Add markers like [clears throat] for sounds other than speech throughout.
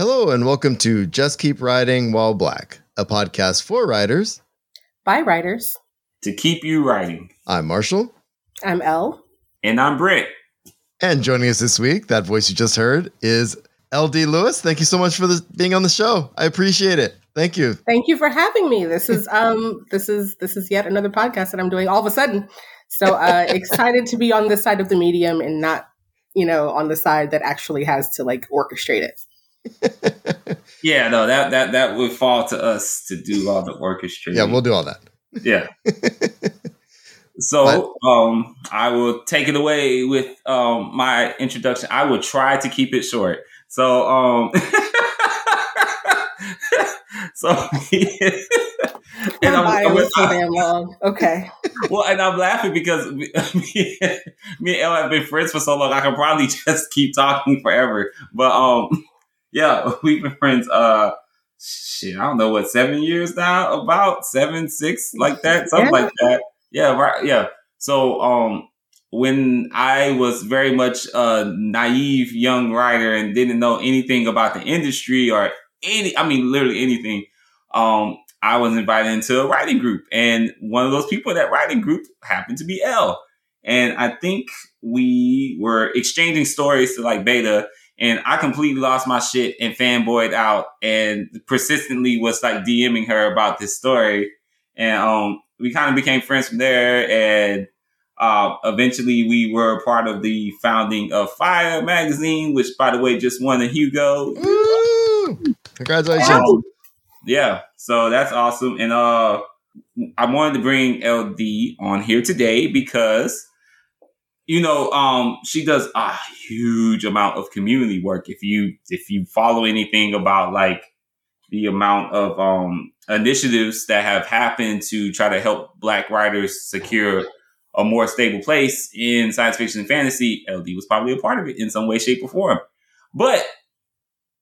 Hello, and welcome to Just Keep Writing While Black, a podcast for writers. By writers. To keep you writing. I'm Marshall. I'm Elle. And I'm Brent. And joining us this week, that voice you just heard, is LD Lewis. Thank you so much for this, being on the show. I appreciate it. Thank you. Thank you for having me. This is [laughs] um this is this is yet another podcast that I'm doing all of a sudden. So uh [laughs] excited to be on this side of the medium and not, you know, on the side that actually has to like orchestrate it. Yeah, no, that that that would fall to us to do all the orchestration. Yeah, we'll do all that. Yeah. [laughs] so um I will take it away with um my introduction. I will try to keep it short. So um [laughs] so [laughs] and I'm, I'm so damn long. Okay. well, and I'm laughing because me, me, me and Elle have been friends for so long. I can probably just keep talking forever. But um, yeah, [laughs] we've been friends. Uh, shit, I don't know what seven years now, about seven, six, like that, something yeah. like that. Yeah, right. Yeah. So um, when I was very much a naive young writer and didn't know anything about the industry or any, I mean, literally anything. Um, I was invited into a writing group, and one of those people in that writing group happened to be L. And I think we were exchanging stories to like beta, and I completely lost my shit and fanboyed out and persistently was like DMing her about this story. And um, we kind of became friends from there. And uh, eventually we were part of the founding of FIYAH magazine, which by the way just won a Hugo. Woo! Congratulations. yeah, so that's awesome. And uh, I wanted to bring LD on here today because you know, um, she does a huge amount of community work. If you if you follow anything about like the amount of um, initiatives that have happened to try to help Black writers secure a more stable place in science fiction and fantasy, LD was probably a part of it in some way, shape, or form. But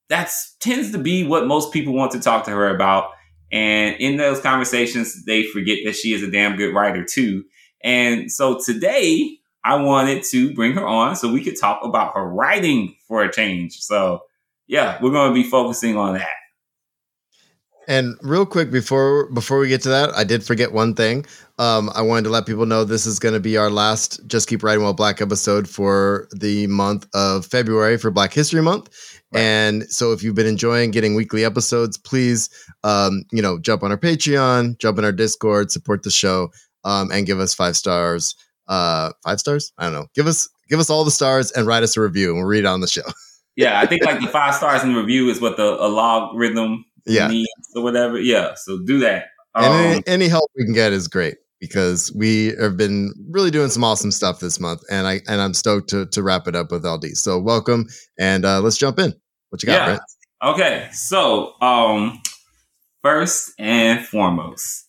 that's tends to be what most people want to talk to her about. And in those conversations, they forget that she is a damn good writer too. And so today, I wanted to bring her on so we could talk about her writing for a change. So, yeah, we're going to be focusing on that. And real quick before before we get to that, I did forget one thing. Um, I wanted to let people know this is going to be our last Just Keep Writing While Black episode for the month of February for Black History Month. Right. And so, if you've been enjoying getting weekly episodes, please, um, you know, jump on our Patreon, jump in our Discord, support the show, um, and give us five stars uh five stars? I don't know. Give us give us all the stars and write us a review and we'll read it on the show. [laughs] Yeah i think like the five stars in the review is what the a logarithm yeah. needs or whatever. Yeah so do that. Um, and any, any help we can get is great because we have been really doing some awesome stuff this month and i and i'm stoked to to wrap it up with ld so welcome and uh let's jump in. What you got yeah. Brent? okay so um first and foremost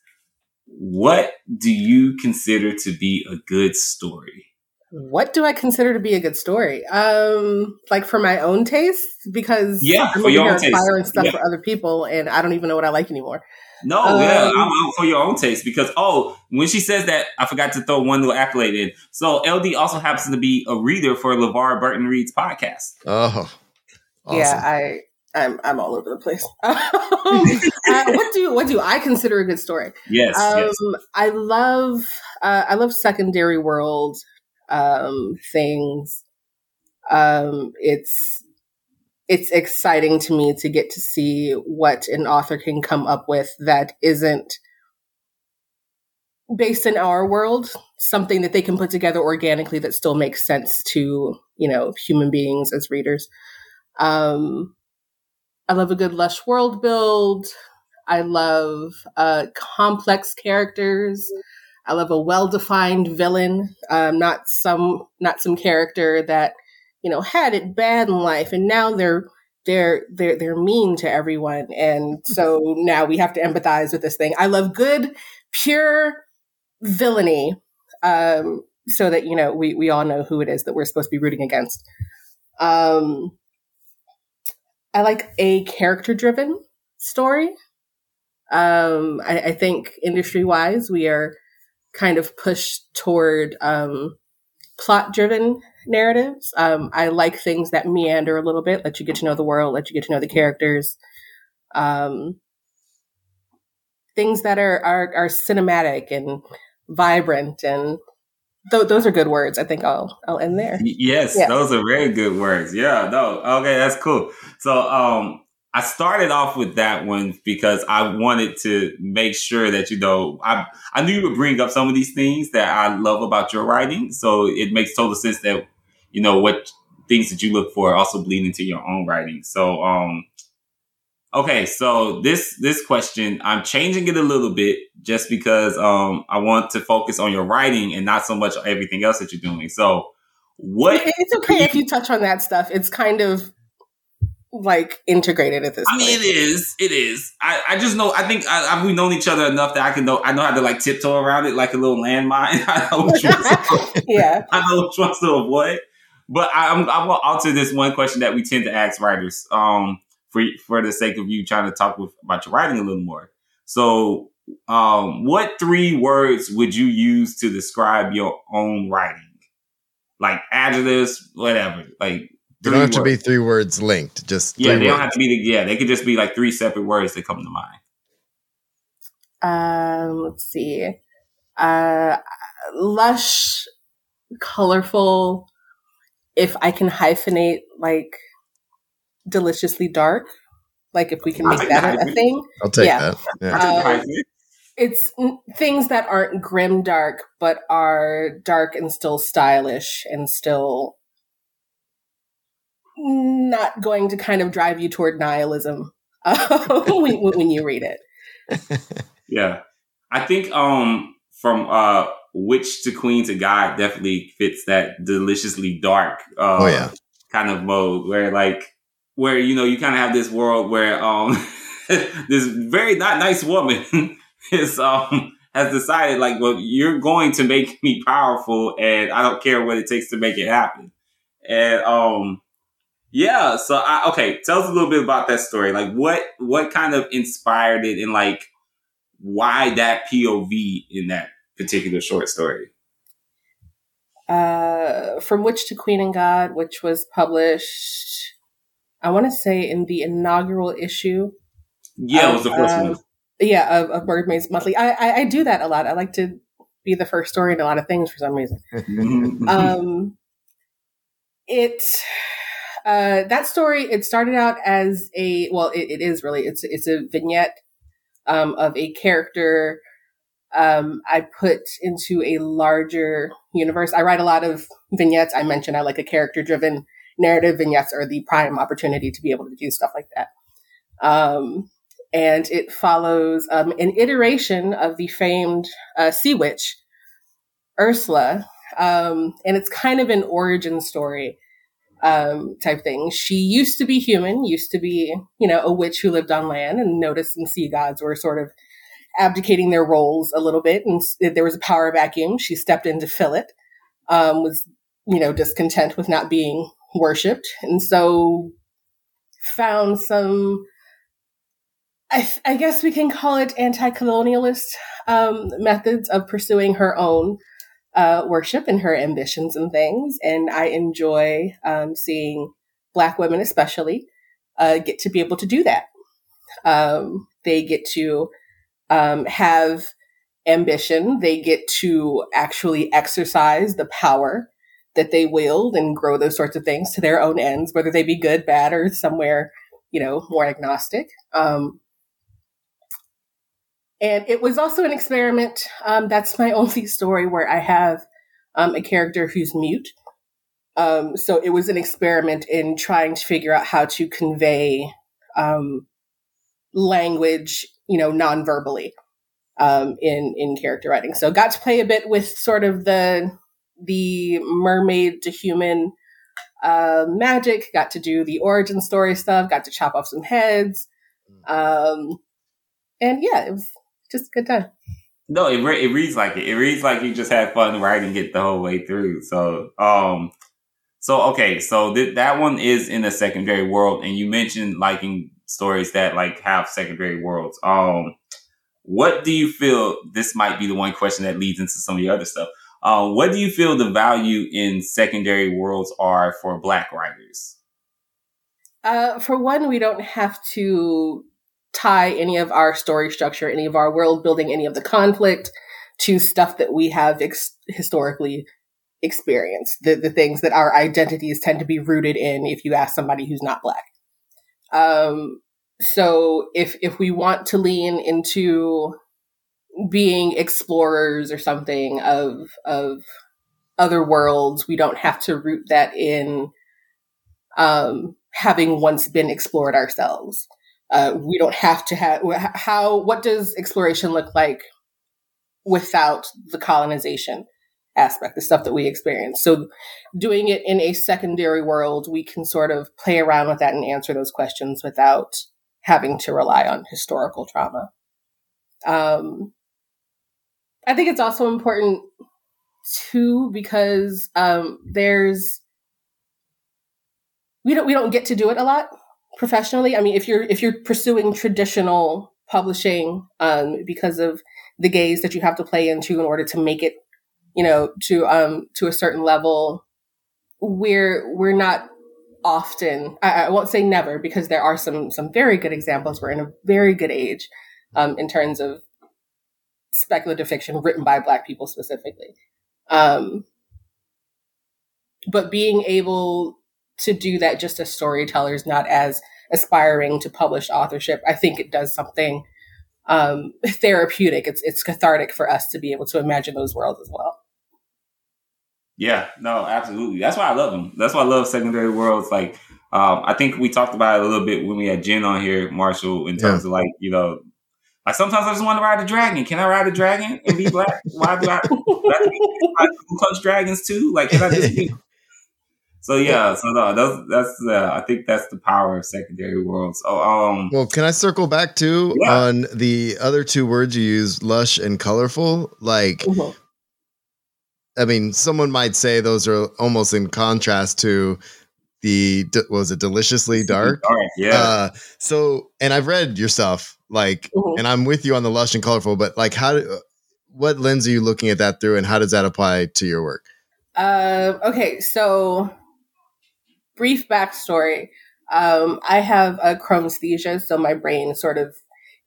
what do you consider to be a good story? What do I consider to be a good story? Um, like for my own taste, because yeah, I'm for your own taste, and stuff yeah. for other people, and I don't even know what I like anymore. No, um, yeah, I'm, I'm for your own taste because oh, when she says that, I forgot to throw one little accolade in. So LD also happens to be a reader for LeVar Burton Reads podcast. Oh, awesome. yeah, I I'm I'm all over the place. [laughs] um, uh, what do what do I consider a good story? Yes, um, yes. I love uh, I love secondary world um, things. Um, it's it's exciting to me to get to see what an author can come up with that isn't based in our world something that they can put together organically that still makes sense to you know human beings as readers um I love a good lush world build. I love uh, complex characters. I love a well-defined villain, um, not some not some character that you know had it bad in life and now they're they're they're they're mean to everyone, and [laughs] so now we have to empathize with this thing. I love good, pure villainy, um, so that you know we we all know who it is that we're supposed to be rooting against. Um, I like a character driven story. Um, I, I think industry wise, we are kind of pushed toward um, plot driven narratives. Um, I like things that meander a little bit, let you get to know the world, let you get to know the characters. Um, things that are, are, are cinematic and vibrant and th- those are good words. I think I'll I'll end there. Yes, yeah. those are very good words. Yeah, no, okay, that's cool. So, um, I started off with that one because I wanted to make sure that you know I I knew you would bring up some of these things that I love about your writing. So it makes total sense that you know what things that you look for also bleed into your own writing. So um okay, so this this question I'm changing it a little bit just because um I want to focus on your writing and not so much everything else that you're doing. So what it's okay if you touch on that stuff. It's kind of like integrated at this point. I mean, it is. It is. I, I just know. I think I, I, we've known each other enough that I can know. I know how to like tiptoe around it like a little landmine. [laughs] I know which. To, [laughs] yeah. I know which ones to avoid. But I, I'm, I will alter this one question that we tend to ask writers. Um, for for the sake of you trying to talk with about your writing a little more. So, um, what three words would you use to describe your own writing? Like adjectives, whatever. Like they don't have words. to be three words linked. Just yeah, they words. don't have to be. Yeah, they could just be like three separate words that come to mind. Um, let's see. Uh, lush, colorful. If I can hyphenate, like deliciously dark. Like if we can make that a thing. I'll take yeah. that. Yeah. Um, it's things that aren't grim dark, but are dark and still stylish and still not going to kind of drive you toward nihilism [laughs] uh, when, when, you read it. [laughs] yeah, I think um, from uh, witch to queen to god definitely fits that deliciously dark. Uh, oh yeah, kind of mode where like where you know you kind of have this world where um [laughs] this very not nice woman [laughs] is um has decided like well you're going to make me powerful and I don't care what it takes to make it happen and um yeah. So I, okay, tell us a little bit about that story. Like what what kind of inspired it and like why that POV in that particular short story? Uh From Witch to Queen and God, which was published I want to say in the inaugural issue. Yeah, of, it was the first uh, one. Yeah, of, of Mermaids Monthly. I, I, I do that a lot. I like to be the first story in a lot of things for some reason. [laughs] um, it uh, that story it started out as a well, it, it is really it's it's a vignette um, of a character um, I put into a larger universe. I write a lot of vignettes. I mentioned I like a character driven narrative. Vignettes are the prime opportunity to be able to do stuff like that. Um, and it follows um, an iteration of the famed uh, sea witch, Ursula. Um, and it's kind of an origin story um, type thing. She used to be human, used to be, you know, a witch who lived on land and noticed some sea gods were sort of abdicating their roles a little bit. And there was a power vacuum. She stepped in to fill it, um, was, you know, discontent with not being worshipped. And so found some, I, I guess we can call it anti-colonialist um, methods of pursuing her own uh, worship and her ambitions and things. And I enjoy um, seeing Black women, especially, uh, get to be able to do that. Um, they get to um, have ambition, they get to actually exercise the power that they wield and grow those sorts of things to their own ends, whether they be good, bad, or somewhere, you know, more agnostic. Um, and it was also an experiment. Um, that's my [laughs] only story where I have um, a character who's mute. Um, so it was an experiment in trying to figure out how to convey um, language, you know, non-verbally um, in in character writing. So got to play a bit with sort of the the mermaid to human uh, magic. Got to do the origin story stuff. Got to chop off some heads. Mm. Um, and yeah, it was just a good time. No, it re- it reads like it. It reads like you just had fun writing it the whole way through. So, um, so okay, so th- that one is in a secondary world, and you mentioned liking stories that like have secondary worlds. Um, what do you feel? This might be the one question that leads into some of your other stuff. Uh, what do you feel the value in secondary worlds are for Black writers? Uh, for one, we don't have to tie any of our story structure, any of our world building, any of the conflict to stuff that we have ex- historically experienced. The the things that our identities tend to be rooted in. If you ask somebody who's not black, um, so if if we want to lean into being explorers or something of of other worlds, we don't have to root that in um, having once been explored ourselves. Uh, we don't have to have how. What does exploration look like without the colonization aspect, the stuff that we experience? So, doing it in a secondary world, we can sort of play around with that and answer those questions without having to rely on historical trauma. Um, I think it's also important too because um, there's we don't we don't get to do it a lot professionally. I mean, if you're if you're pursuing traditional publishing um, because of the gaze that you have to play into in order to make it, you know, to um to a certain level, we're we're not often. I, I won't say never because there are some some very good examples. We're in a very good age um, in terms of speculative fiction written by Black people specifically. Um, but being able to do that just as storytellers, not as aspiring to published authorship, I think it does something um, [laughs] therapeutic. It's it's cathartic for us to be able to imagine those worlds as well. Yeah, no, absolutely. That's why I love them. That's why I love secondary worlds. Like, um, I think we talked about it a little bit when we had Jen on here, Marshall, in terms yeah. of like, you know, like sometimes I just want to ride a dragon. Can I ride a dragon and be black? Why do I? [laughs] I punch dragons too? Like, can I just be? [laughs] So yeah, so no, that's that's uh, I think that's the power of secondary worlds. Oh, um, well, can I circle back too yeah. on the other two words you use, lush and colorful? Like, mm-hmm. I mean, someone might say those are almost in contrast to the was it deliciously dark? dark yeah. Uh, so, and I've read your stuff, like, mm-hmm. and I'm with you on the lush and colorful, but like, how? Do, what lens are you looking at that through, and how does that apply to your work? Uh, okay, so brief backstory. Um, I have a chromesthesia, so my brain sort of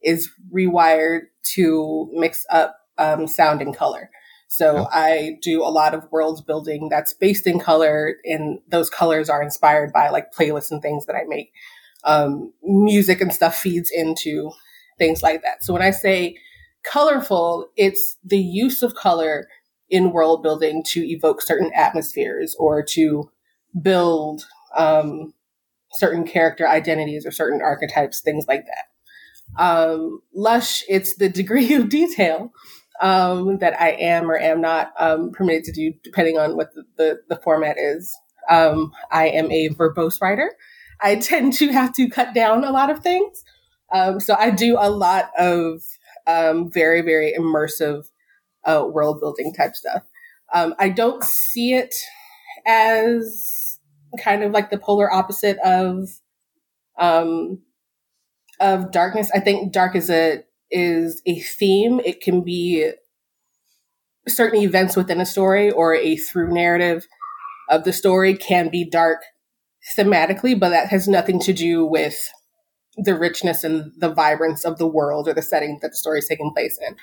is rewired to mix up um, sound and color. So oh. I do a lot of world building that's based in color, and those colors are inspired by like playlists and things that I make. Um, music and stuff feeds into things like that. So when I say colorful, it's the use of color in world building to evoke certain atmospheres or to build um, certain character identities or certain archetypes, things like that. Um, lush, it's the [laughs] degree of detail um, that I am or am not um, permitted to do, depending on what the, the, the format is. Um, I am a verbose writer. I tend to have to cut down a lot of things. Um, so I do a lot of um, very, very immersive uh, world building type stuff. Um, I don't see it as kind of like the polar opposite of of darkness. I think dark is a is a theme. It can be certain events within a story or a through narrative of the story can be dark thematically, but that has nothing to do with the richness and the vibrance of the world or the setting that the story is taking place in.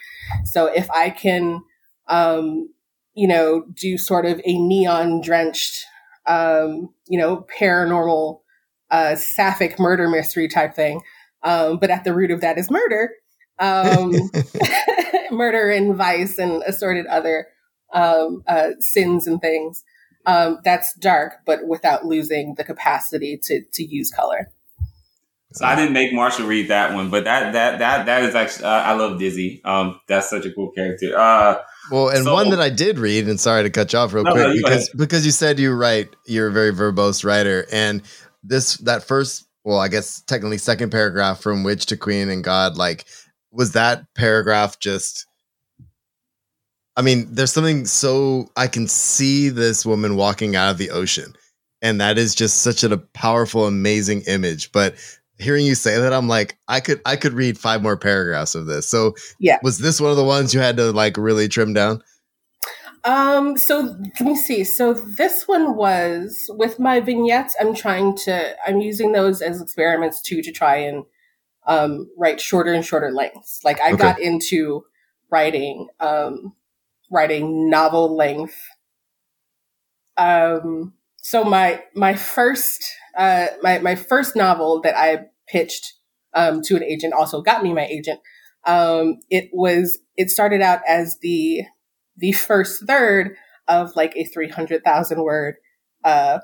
So if I can, um, you know, do sort of a neon drenched um, you know, paranormal, uh, sapphic murder mystery type thing. Um, but at the root of that is murder, um, [laughs] [laughs] murder and vice and assorted other um, uh, sins and things. Um, that's dark, but without losing the capacity to to use color. So I didn't make Marshall read that one, but that that that that is actually uh, I love Dizzy. Um, that's such a cool character. Uh, well, and so, one that I did read, and sorry to cut you off real no, quick, no, because because you said you write, you're a very verbose writer, and this that first, well, I guess technically second paragraph from witch to queen and god, like was that paragraph just? I mean, there's something so I can see this woman walking out of the ocean, and that is just such a powerful, amazing image. But hearing you say that i'm like i could i could read five more paragraphs of this so yeah was this one of the ones you had to like really trim down Um, so let me see. So this one was with my vignettes. I'm trying to. I'm using those as experiments too to try and um, write shorter and shorter lengths. Like I Okay. got into writing um, writing novel length. Um, so my my first uh, my my first novel that I pitched um, to an agent also got me my agent. Um, it was it started out as the the first third of like a three hundred thousand word uh,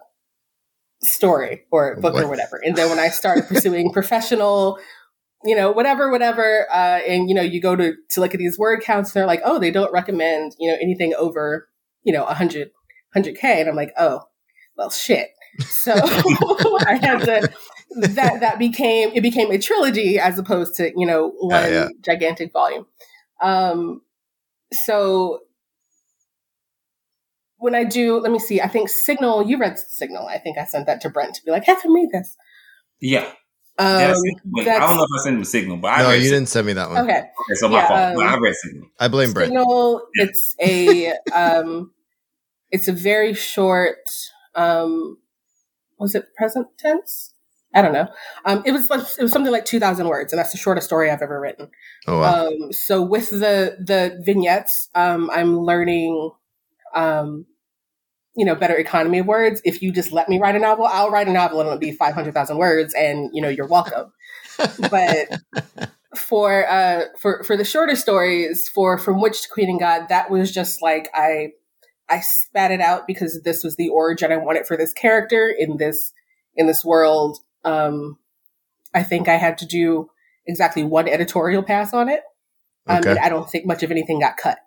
story or book What? or whatever. And then when I started pursuing [laughs] professional, you know, whatever, whatever, uh, and you know, you go to to look at these word counts, and they're like, oh, they don't recommend you know anything over you know a hundred hundred k, and I'm like, oh, well, shit. So [laughs] I had to. That that became it became a trilogy as opposed to you know one yeah. gigantic volume. Um, so when I do, let me see. I think Signal. You read Signal. I think I sent that to Brent to be like, have to read this. Yeah. Um, yeah I, sent- wait, I that's- don't know if I sent him a signal, but I no, read you Signal. didn't send me that one. okay. Okay, so my Yeah, fault. but um, I read Signal. I blame Brent. Signal. It's a [laughs] um, it's a very short. Um, was it present tense? I don't know. Um, it was like it was something like two thousand words, and that's the shortest story I've ever written. Oh wow. Um, so with the the vignettes, um, I'm learning, um, you know, better economy of words. If you just let me write a novel, I'll write a novel and it'll be five hundred thousand words, and you know, you're welcome. but for uh for for the shorter stories, for From Witch to Queen and God, that was just like I I spat it out because this was the origin I wanted for this character in this in this world. Um, I think I had to do exactly one editorial pass on it. Um, Okay. and I don't think much of anything got cut.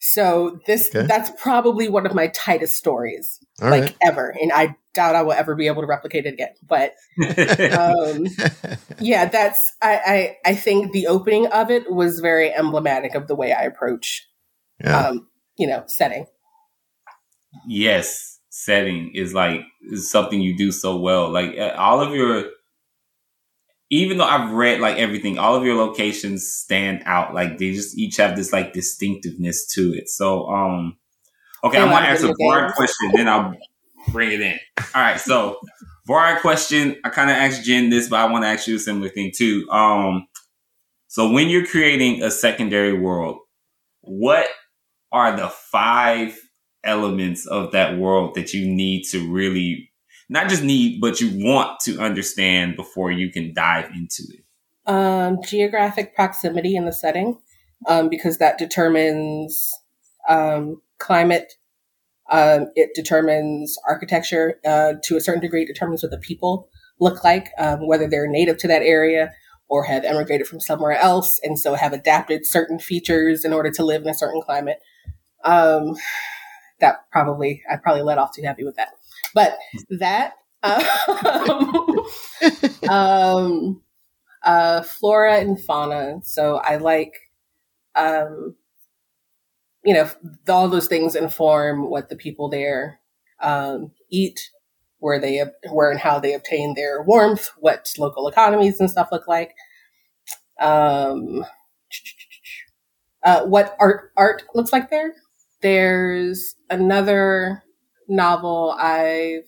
So this Okay. that's probably one of my tightest stories All like right. ever, and I doubt I will ever be able to replicate it again. But [laughs] um, yeah, that's I, I I think the opening of it was very emblematic of the way I approach yeah. um, you know setting. yes, setting is like is something you do so well. Like uh, all of your, even though I've read like everything, all of your locations stand out. Like they just each have this like distinctiveness to it. So, um, okay, I'm gonna ask a broad question, then I'll bring it in. All right, so broad question. I kind of asked Jen this, but I want to ask you a similar thing too. Um, so when you're creating a secondary world, what are the five elements of that world that you need to really not just need but you want to understand before you can dive into it Um, geographic proximity in the setting, um, because that determines um, climate. Um, it determines architecture uh, to a certain degree. It determines what the people look like, um, whether they're native to that area or have emigrated from somewhere else, and so have adapted certain features in order to live in a certain climate. Um, that probably I probably let off too heavy with that, but that. Um, [laughs] um, uh, flora and fauna. So I like, um, you know, all those things inform what the people there um, eat, where they where and how they obtain their warmth, what local economies and stuff look like. Um, uh, what art art looks like there. There's another novel I've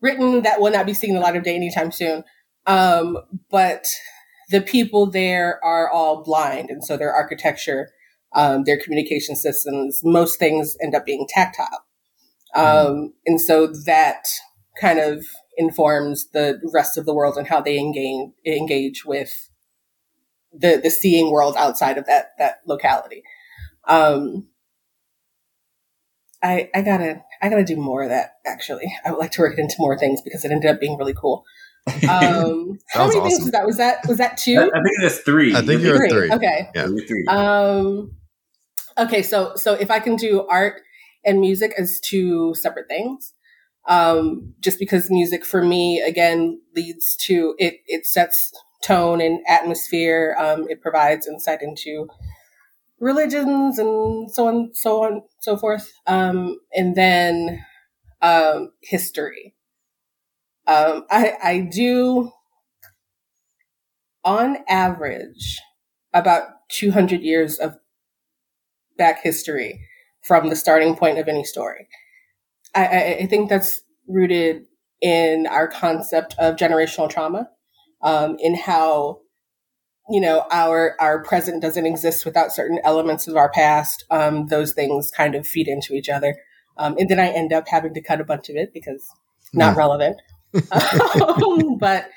written that will not be seeing the light of day anytime soon. Um, but the people there are all blind, and so their architecture, um, their communication systems, most things end up being tactile. Um, and so that kind of informs the rest of the world and how they engage engage with the the seeing world outside of that that locality. Um, I I gotta I gotta do more of that. Actually, I would like to work it into more things because it ended up being really cool. Um, [laughs] how Sounds many things awesome. was that? Was that was that two? I think that's three I think you're at three. Okay. Yeah. Three Um, okay, so so if I can do art and music as two separate things, um, just because music for me again leads to it it sets tone and atmosphere. Um, it provides insight into religions and so on, so on, so forth. Um, and then um, history. Um, I I do on average about 200 years of back history from the starting point of any story. I, I, I think that's rooted in our concept of generational trauma, um, in how you know our our present doesn't exist without certain elements of our past. Um, those things kind of feed into each other, um, and then I end up having to cut a bunch of it because not mm. relevant. [laughs] Um, but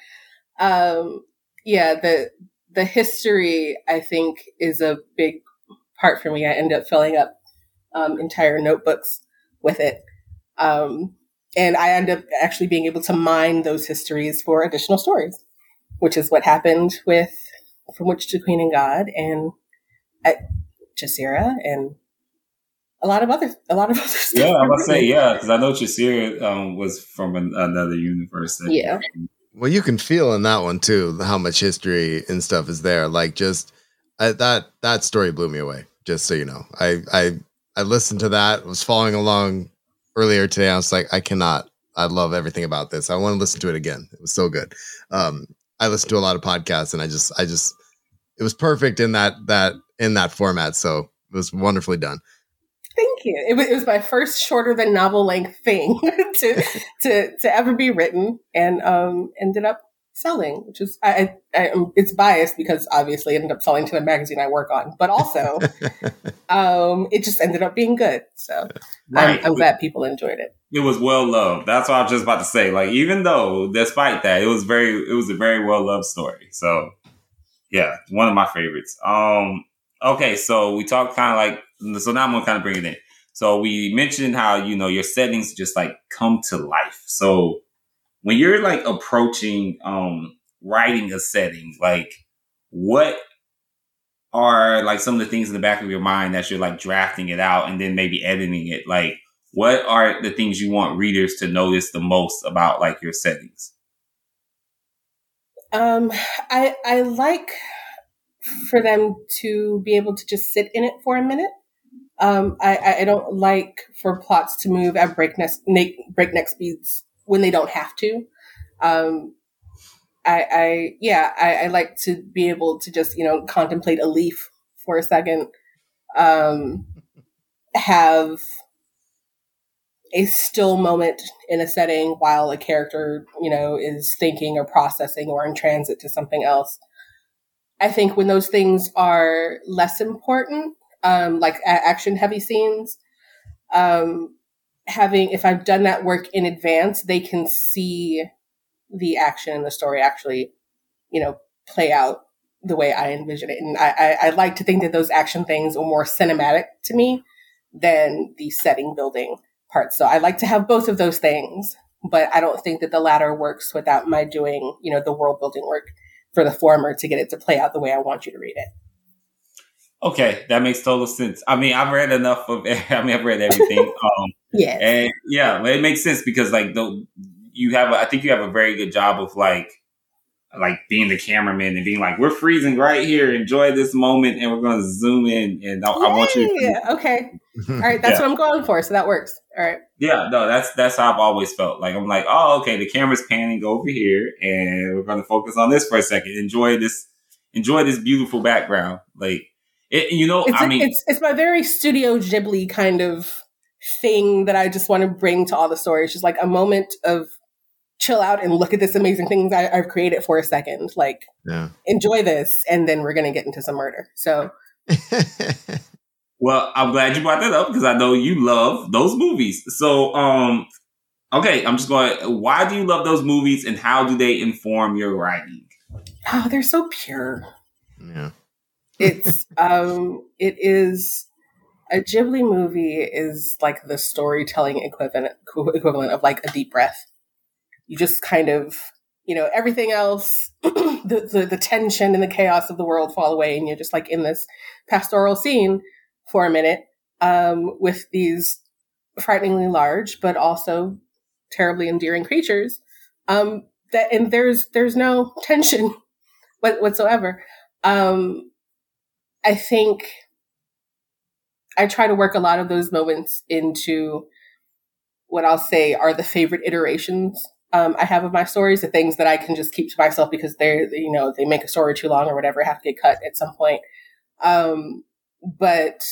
um, yeah, the the history I think is a big part for me. I end up filling up um, entire notebooks with it. Um, and I end up actually being able to mine those histories for additional stories, which is what happened with From Witch to Queen and God and at Jaceera and a lot of other a lot of [laughs] other stuff. Yeah, I must say yeah, because I know Jaceera um, was from an, another universe. yeah. Well, you can feel in that one too how much history and stuff is there. Like just I, that that story blew me away. Just so you know, I I I listened to that. Was following along earlier today. I was like, I cannot. I love everything about this. I want to listen to it again. It was so good. Um, I listened to a lot of podcasts, and I just I just it was perfect in that that in that format. So it was wonderfully done. Thank you. It was, it was my first shorter than novel length thing [laughs] to to to ever be written, and um, ended up selling, which is I, I, I it's biased because obviously it ended up selling to the magazine I work on, but also [laughs] um, it just ended up being good. So right. I'm, I'm glad people enjoyed it. It was well loved. That's what I was just about to say. Like even though, despite that, it was very it was a very well loved story. So yeah, one of my favorites. Um, okay, so we talked kind of like so now I'm gonna kind of bring it in. So we mentioned how you know your settings just like come to life. So when you're like approaching um writing a setting, like what are like some of the things in the back of your mind that you're like drafting it out and then maybe editing it? Like what are the things you want readers to notice the most about like your settings? Um I I like for them to be able to just sit in it for a minute um, I, I don't like for plots to move at breakneck, breakneck speeds when they don't have to. Um, I, I, yeah, I, I, like to be able to just, you know, contemplate a leaf for a second, um, have a still moment in a setting while a character, you know, is thinking or processing or in transit to something else. I think when those things are less important, um, like action heavy scenes. Um, having, if I've done that work in advance, they can see the action and the story actually, you know, play out the way I envision it. And I, I, I like to think that those action things are more cinematic to me than the setting building parts. So I like to have both of those things, but I don't think that the latter works without my doing, you know, the world building work for the former to get it to play out the way I want you to read it. Okay, that makes total sense. I mean, I've read enough of. [laughs] I mean, I've read everything. [laughs] Um, yeah, and yeah, it makes sense because like the you have. A, I think you have a very good job of like like being the cameraman and being like, we're freezing right here. Enjoy this moment, and we're going to zoom in. And I, I want you. Yeah. Okay. [laughs] All right. That's yeah. what I'm going for. So that works. All right. Yeah. No. That's that's how I've always felt. Like I'm like, oh, okay. The camera's panning over here, and we're going to focus on this for a second. Enjoy this. Enjoy this beautiful background. Like it, you know, it's I mean, it's it's my very Studio Ghibli kind of thing that I just want to bring to all the stories. Just like a moment of chill out and look at this amazing things I, have created for a second. Like, yeah. enjoy this, and then we're gonna get into some murder. So. [laughs] well, I'm glad you brought that up because I know you love those movies. So, um, okay, I'm just going. Why do you love those movies, and how do they inform your writing? Oh, they're so pure. Yeah it's um it is a Ghibli movie is like the storytelling equivalent equivalent of like a deep breath. You just kind of you know everything else [clears throat] the, the, the tension and the chaos of the world fall away and you're just like in this pastoral scene for a minute um, with these frighteningly large but also terribly endearing creatures um, that and there's there's no tension [laughs] whatsoever um, I think I try to work a lot of those moments into what I'll say are the favorite iterations um, I have of my stories, the things that I can just keep to myself because they're, you know, they make a story too long or whatever, have to get cut at some point. Um, but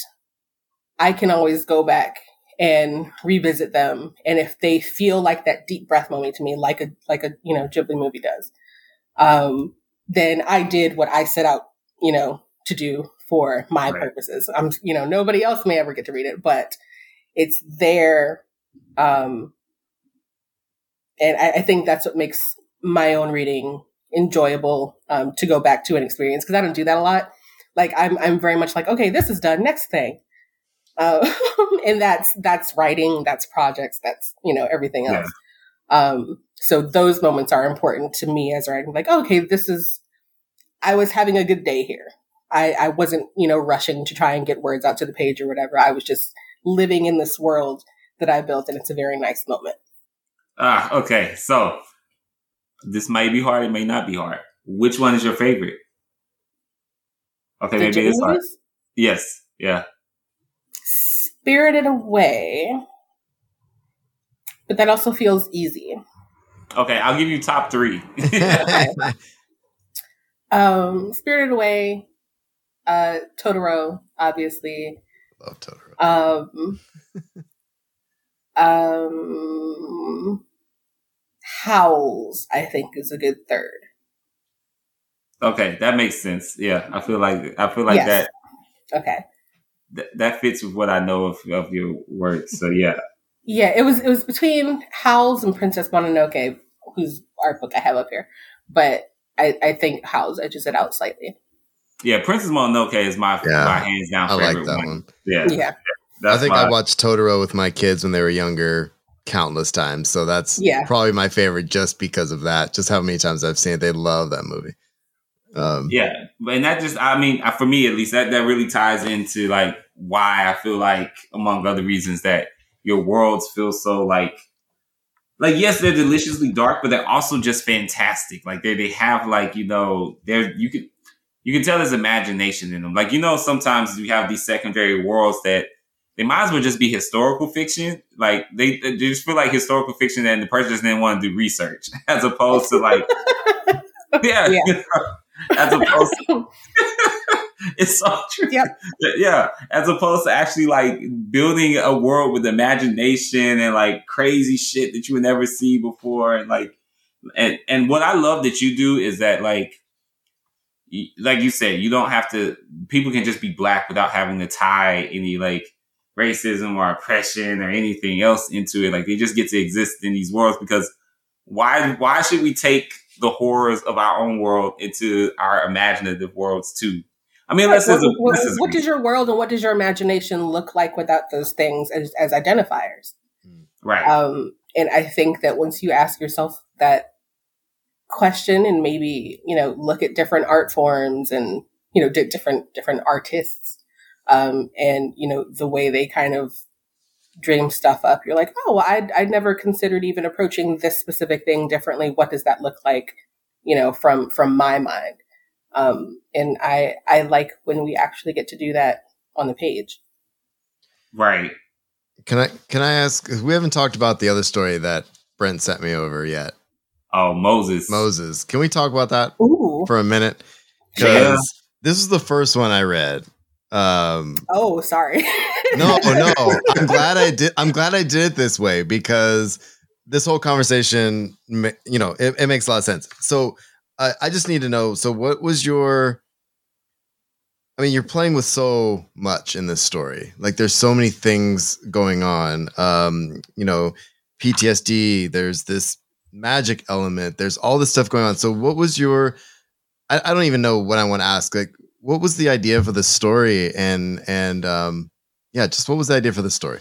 I can always go back and revisit them. And if they feel like that deep breath moment to me, like a like a you know Ghibli movie does, um, then I did what I set out, you know, to do for my right. purposes. I'm you know nobody else may ever get to read it, but it's there. Um, and I, I think that's what makes my own reading enjoyable um, to go back to an experience because I don't do that a lot. Like I'm, I'm very much like, okay, this is done. Next thing, uh, [laughs] and that's that's writing, that's projects, that's you know everything else. Yeah. Um, so those moments are important to me as writing. Like, okay, this is. I was having a good day here. I, I wasn't, you know, rushing to try and get words out to the page or whatever. I was just living in this world that I built, and it's a very nice moment. Ah, okay. So this might be hard. It may not be hard. Which one is your favorite? Okay, the maybe it's hard. Yes. Yeah. Spirited Away, but that also feels easy. Okay, I'll give you top three. [laughs] [laughs] um, Spirited Away, uh, Totoro, obviously. Love Totoro. Um, [laughs] um, Howls, I think, is a good third. Okay, that makes sense. Yeah, I feel like I feel like yes. that. Okay. Th- that fits with what I know of, of your work. So yeah. Yeah, it was it was between Howls and Princess Mononoke, whose art book I have up here, but I, I think Howls edges it out slightly. Yeah, Princess Mononoke is my yeah, my hands down I favorite like that one. one. Yeah, yeah. I think my, I watched Totoro with my kids when they were younger countless times. So that's yeah. probably my favorite just because of that. Just how many times I've seen it. They love that movie. Um, yeah, and that just, I mean, for me at least, that, that really ties into like why I feel like, among other reasons, that your worlds feel so like, like yes, they're deliciously dark, but they're also just fantastic. Like they they have like you know, they're you can you can tell there's imagination in them. Like you know, sometimes you have these secondary worlds that they might as well just be historical fiction. Like they, they just feel like historical fiction, and the person just didn't want to do research, [laughs] as opposed to like, [laughs] yeah, yeah. [laughs] as opposed to. it's so true. Yep. Yeah. As opposed to actually like building a world with imagination and like crazy shit that you would never see before. And like, and, and what I love that you do is that like, like you said, you don't have to, people can just be black without having to tie any like racism or oppression or anything else into it. Like they just get to exist in these worlds because why, why should we take the horrors of our own world into our imaginative worlds too? I mean, right. what, a, what, what does your world and what does your imagination look like without those things as, as identifiers? Right. Um, and I think that once you ask yourself that question and maybe, you know, look at different art forms and, you know, different, different artists, um, and, you know, the way they kind of dream stuff up, you're like, oh, I'd, I'd never considered even approaching this specific thing differently. What does that look like, you know, from, from my mind? Um, and I, I like when we actually get to do that on the page. Right. Can I, can I ask, we haven't talked about the other story that Brent sent me over yet. Oh, Moses. Moses. Can we talk about that Ooh. for a minute? Because yeah. this is the first one I read. Um, oh, sorry. no, [laughs] no. I'm glad I did. I'm glad I did it this way because this whole conversation, you know, it, it makes a lot of sense. So I, I just need to know. So, what was your? I mean, you're playing with so much in this story. Like, there's so many things going on. Um, you know, PTSD. There's this magic element. There's all this stuff going on. So, what was your? I, I don't even know what I want to ask. Like, what was the idea for the story? And and um, yeah, just what was the idea for the story?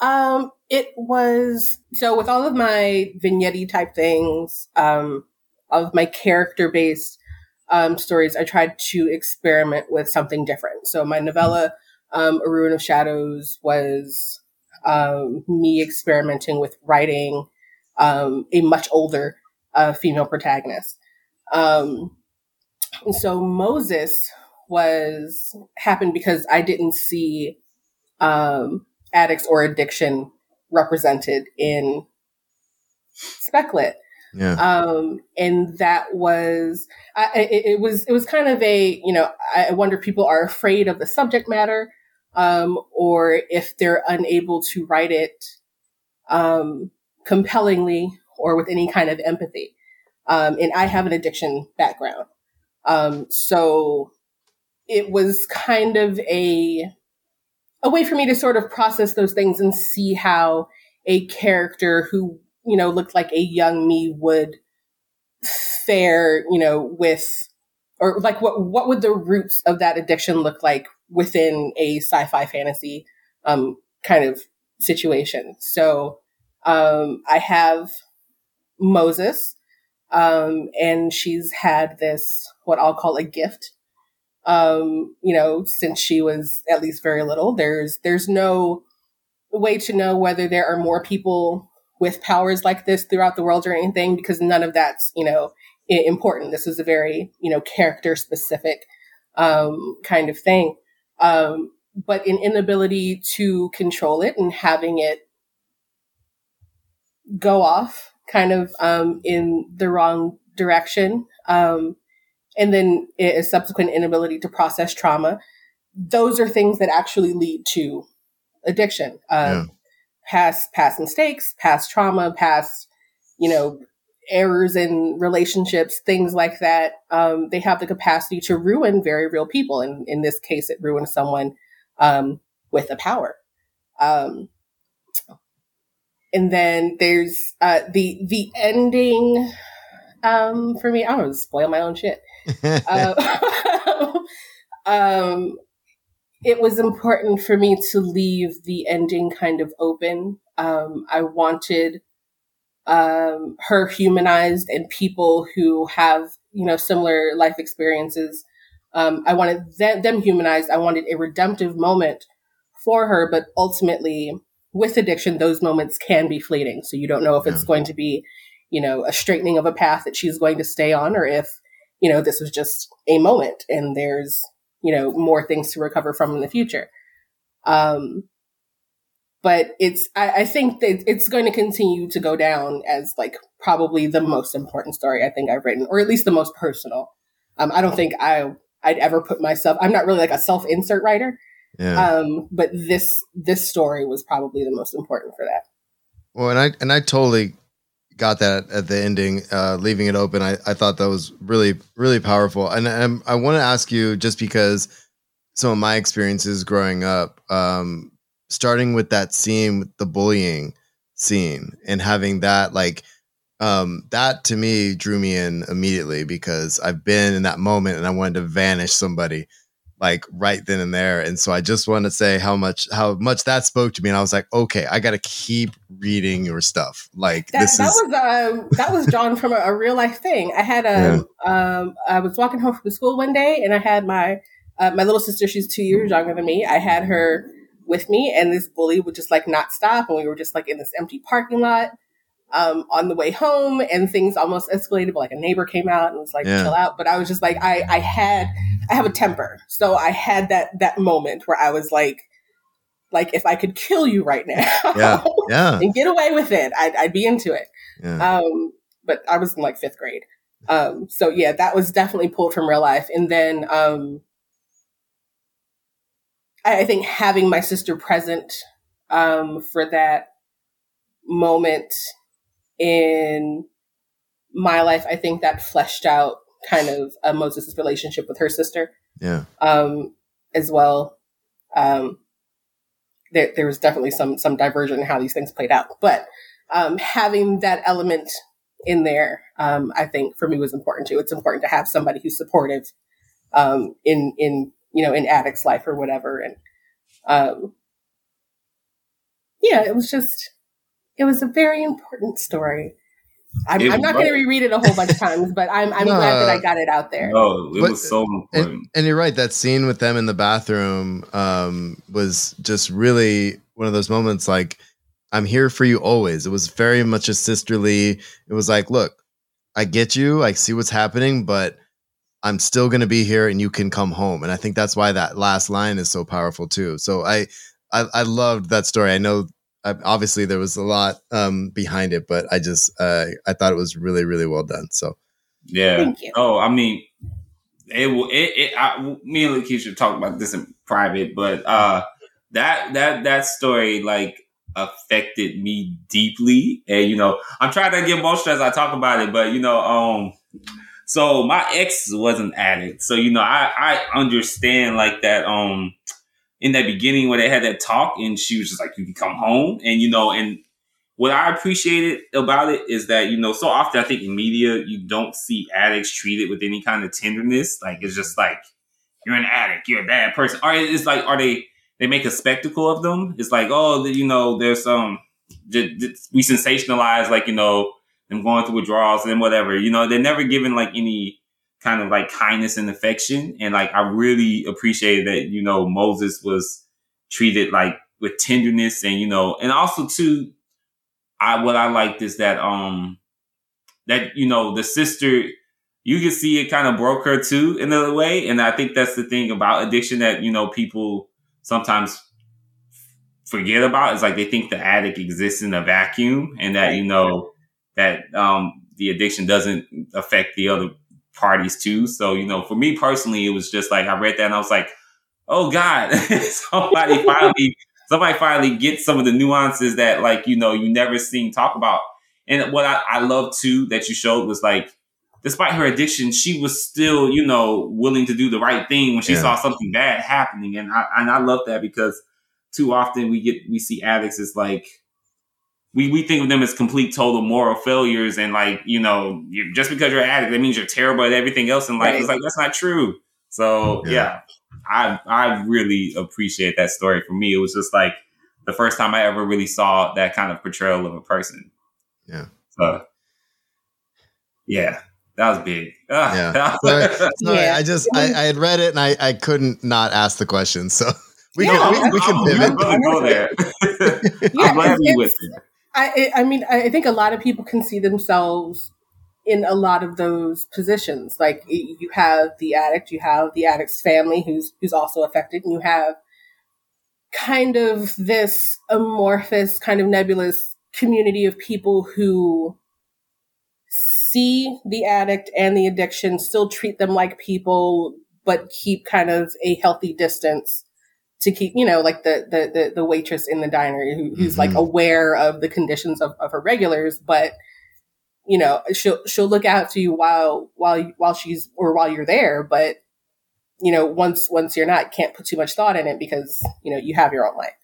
Um, it was so with all of my vignette type things. Um, of my character based um, stories, I tried to experiment with something different. So my novella, um, A Ruin of Shadows, was um, me experimenting with writing um, a much older uh, female protagonist. Um, and so Moses was happened because I didn't see um, addicts or addiction represented in SpecLit. Yeah. Um, and that was, I, it, it, was, it was kind of a, you know, I wonder if people are afraid of the subject matter. um, or if they're unable to write it um, compellingly or with any kind of empathy. Um, and I have an addiction background. Um, so it was kind of a a way for me to sort of process those things and see how a character who you know looked like a young me would fare you know with or like what what would the roots of that addiction look like within a sci-fi fantasy um kind of situation so um i have moses um and she's had this what i'll call a gift um, you know, since she was at least very little. There's there's no way to know whether there are more people with powers like this throughout the world or anything because none of that's you know important. This is a very you know character specific um, kind of thing. Um, but an inability to control it and having it go off kind of um, in the wrong direction um, and then a subsequent inability to process trauma. Those are things that actually lead to addiction. Um, yeah. Past past mistakes, past trauma, past you know errors in relationships, things like that. Um, they have the capacity to ruin very real people, and in this case, it ruined someone um, with a power. Um, and then there's uh, the the ending um, for me. I don't spoil my own shit [laughs] uh, [laughs] um, it was important for me to leave the ending kind of open. Um, I wanted um, her humanized and people who have, you know, similar life experiences. Um, I wanted them, them humanized. I wanted a redemptive moment for her, but ultimately, with addiction, those moments can be fleeting. So you don't know if yeah. it's going to be, you know, a straightening of a path that she's going to stay on, or if you know, this was just a moment and there's, you know, more things to recover from in the future. Um, but it's, I, I think that it's going to continue to go down as like probably the most important story I think I've written, or at least the most personal. Um, I don't think I, I'd ever put myself, I'm not really like a self insert writer. Yeah. Um, but this, this story was probably the most important for that. Well, and I, and I totally got that at the ending, uh, leaving it open. I, I thought that was really, really powerful. And, and I want to ask you just because some of my experiences growing up, um, starting with that scene with the bullying scene and having that like um, that to me drew me in immediately because I've been in that moment and I wanted to vanish somebody like right then and there. And so I just want to say how much how much that spoke to me. And I was like, okay, I got to keep reading your stuff. Like that, this that is was uh, that was drawn from a, a, real life thing. I had a yeah. um, I was walking home from school one day, and I had my uh, my little sister. She's two years younger than me. I had her with me, and this bully would just like not stop, and we were just like in this empty parking lot. Um, on the way home and things almost escalated, but like a neighbor came out and was like, yeah. chill out. But I was just like, I, I had I have a temper. So I had that that moment where I was like like if I could kill you right now yeah, [laughs] yeah. and get away with it, I'd, I'd be into it. Yeah. Um, but I was in like fifth grade. Um, so yeah, that was definitely pulled from real life. And then um, I, I think having my sister present um, for that moment in my life, I think that fleshed out kind of uh, Moses' relationship with her sister. Yeah. Um, as well. Um, there, there was definitely some some diversion in how these things played out, but um, having that element in there, um, I think for me was important too. It's important to have somebody who's supportive um, in in you know in addict's life or whatever, and um, yeah, it was just it was a very important story. I'm, I'm not going to reread it a whole bunch of times, but I'm I'm [laughs] no, glad that I got it out there. No, it but, was so important. And, and, you're right. That scene with them in the bathroom um, was just really one of those moments. Like, I'm here for you always. It was very much a sisterly. It was like, look, I get you. I see what's happening, but I'm still going to be here, and you can come home. And I think that's why that last line is so powerful too. So I, I, I loved that story. I know obviously there was a lot um, behind it, but I just uh, I thought it was really really well done. So yeah. Oh, I mean, it will. It, it I, me and Lakeisha talked about this in private, but uh, that that that story like affected me deeply, and you know, I'm trying to get emotional as I talk about it, but you know, um, so my ex was an addict, so you know, I I understand like that, um, in that beginning where they had that talk, and she was just like, "You can come home," and you know, and what I appreciated about it is that, you know, so often I think in media, you don't see addicts treated with any kind of tenderness. Like, it's just like, you're an addict, you're a bad person. Or it's like, are they, they make a spectacle of them? It's like, oh, you know, there's um, some, we sensationalize, like, you know, them going through withdrawals and whatever. You know, they're never given like any kind of like kindness and affection. And like, I really appreciated that, you know, Moses was treated like with tenderness and, you know, and also too, I what I liked is that um that you know the sister you can see it kind of broke her too in a way, and I think that's the thing about addiction that you know people sometimes forget about is like they think the addict exists in a vacuum, and that you know that um the addiction doesn't affect the other parties too. So you know, for me personally, it was just like I read that and I was like, oh God, [laughs] somebody [laughs] finally somebody finally gets some of the nuances that like you know you never seen talk about. And what I, I love too that you showed was like, despite her addiction, she was still you know willing to do the right thing when she yeah. saw something bad happening, and I and I love that because too often we get we see addicts as like we, we think of them as complete total moral failures and like you know just because you're an addict that means you're terrible at everything else in life right. it's like that's not true so yeah. yeah. I I really appreciate that story. For me, it was just like the first time I ever really saw that kind of portrayal of a person. Yeah. So yeah, that was big. Ah. yeah. [laughs] sorry, sorry, yeah. I just I, I, had read it and I, I couldn't not ask the question. So [laughs] we yeah, can we, we can pivot. go there. I'm glad you with it. I I mean I think a lot of people can see themselves in a lot of those positions. Like you have the addict, you have the addict's family who's who's also affected, and you have kind of this amorphous, kind of nebulous community of people who see the addict and the addiction, still treat them like people, but keep kind of a healthy distance to keep, you know, like the the the, the waitress in the diner who, who's mm-hmm. like aware of the conditions of, of her regulars, but you know, she'll she'll look out to you while while while she's or while you're there, but you know, once once you're not, can't put too much thought in it because you know you have your own life.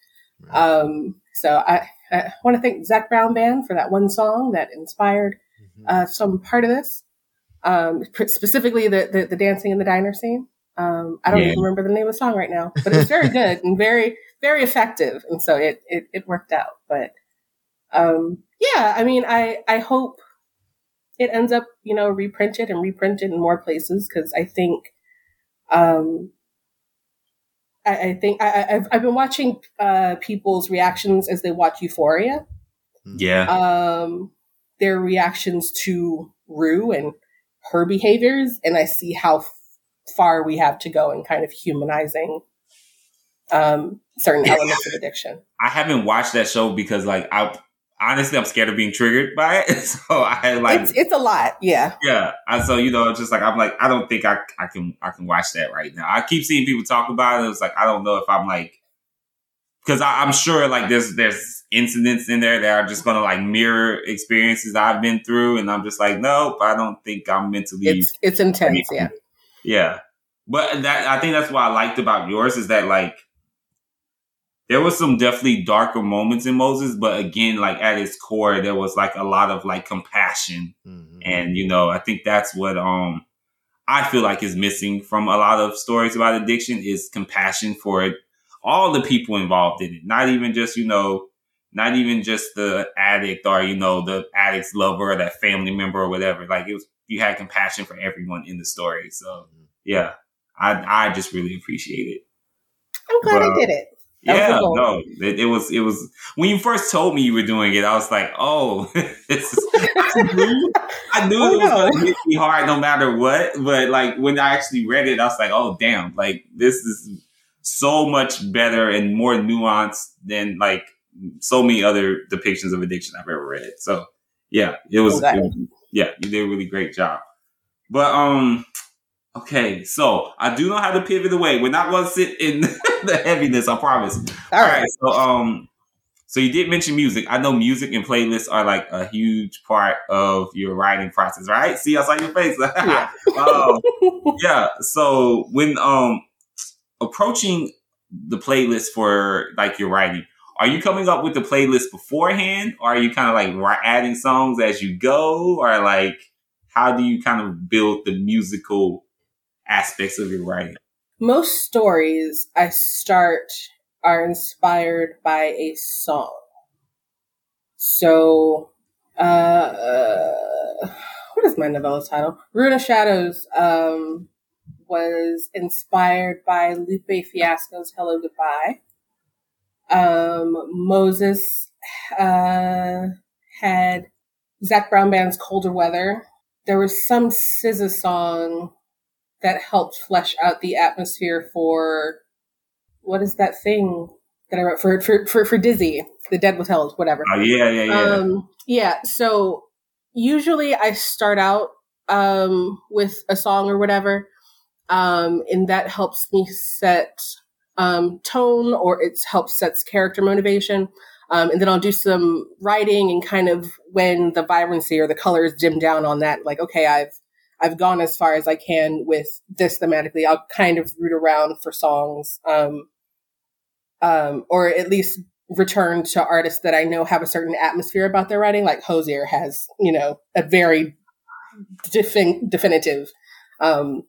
Right. Um, so I, I want to thank Zac Brown Band for that one song that inspired mm-hmm. uh, some part of this, um, specifically the, the, the dancing in the diner scene. Um, I don't yeah. even remember the name of the song right now, but it's very [laughs] good and very very effective, and so it it, it worked out. But um, yeah, I mean, I I hope it ends up, you know, reprinted and reprinted in more places because I think, um, I, I think I, have I've been watching uh, people's reactions as they watch Euphoria. Yeah. Um, their reactions to Rue and her behaviors, and I see how far we have to go in kind of humanizing um, certain [coughs] elements of addiction. I haven't watched that show because, like, I honestly, I'm scared of being triggered by it. [laughs] So I like it's, it's a lot, yeah, yeah. And so you know, just like I'm like, I don't think I I can I can watch that right now. I keep seeing people talk about it. It's like I don't know if I'm like because I'm sure like there's there's incidents in there that are just gonna like mirror experiences I've been through, and I'm just like, nope, I don't think I'm mentally. It's it's intense, yeah, yeah. But that I think that's what I liked about yours is that like there was some definitely darker moments in Moses, but again, like at its core, there was like a lot of like compassion. Mm-hmm. And, you know, I think that's what um I feel like is missing from a lot of stories about addiction is compassion for it. all the people involved in it. Not even just, you know, not even just the addict or, you know, the addict's lover or that family member or whatever. Like it was you had compassion for everyone in the story. So mm-hmm. yeah. I I just really appreciate it. I'm glad but, I did it yeah, no, it, it, was it was when you first told me you were doing it. I was like, oh, [laughs] this is, [laughs] I knew oh, it was no. going to hit me hard no matter what. But like when I actually read it, I was like, oh damn, like this is so much better and more nuanced than like so many other depictions of addiction I've ever read. So yeah, it was, it was yeah, you did a really great job. But um, Okay, so I do know how to pivot away. We're not going to sit in [laughs] the heaviness. I promise. All right. So, um, so you did mention music. I know music and playlists are like a huge part of your writing process, right? See, I saw your face. [laughs] Yeah. um, [laughs] yeah. So when um approaching the playlist for like your writing, are you coming up with the playlist beforehand, or are you kind of like adding songs as you go, or like how do you kind of build the musical aspects of your writing? Most stories I start are inspired by a song. So, uh, what is my novella title? Rune of Shadows um, was inspired by Lupe Fiasco's Hello Goodbye. Um, Moses uh, had Zac Brown Band's Colder Weather. There was some SZA song that helped flesh out the atmosphere for what is that thing that I wrote for for for, for Dizzy, The Dead Withheld, whatever. Oh yeah, yeah, yeah. Um, yeah. So usually I start out um, with a song or whatever, um, and that helps me set um, tone or it helps sets character motivation. Um, and then I'll do some writing and kind of when the vibrancy or the colors dim down on that, like okay, I've I've gone as far as I can with this thematically. I'll kind of root around for songs, um, um, or at least return to artists that I know have a certain atmosphere about their writing. Like Hozier has, you know, a very defin- definitive um,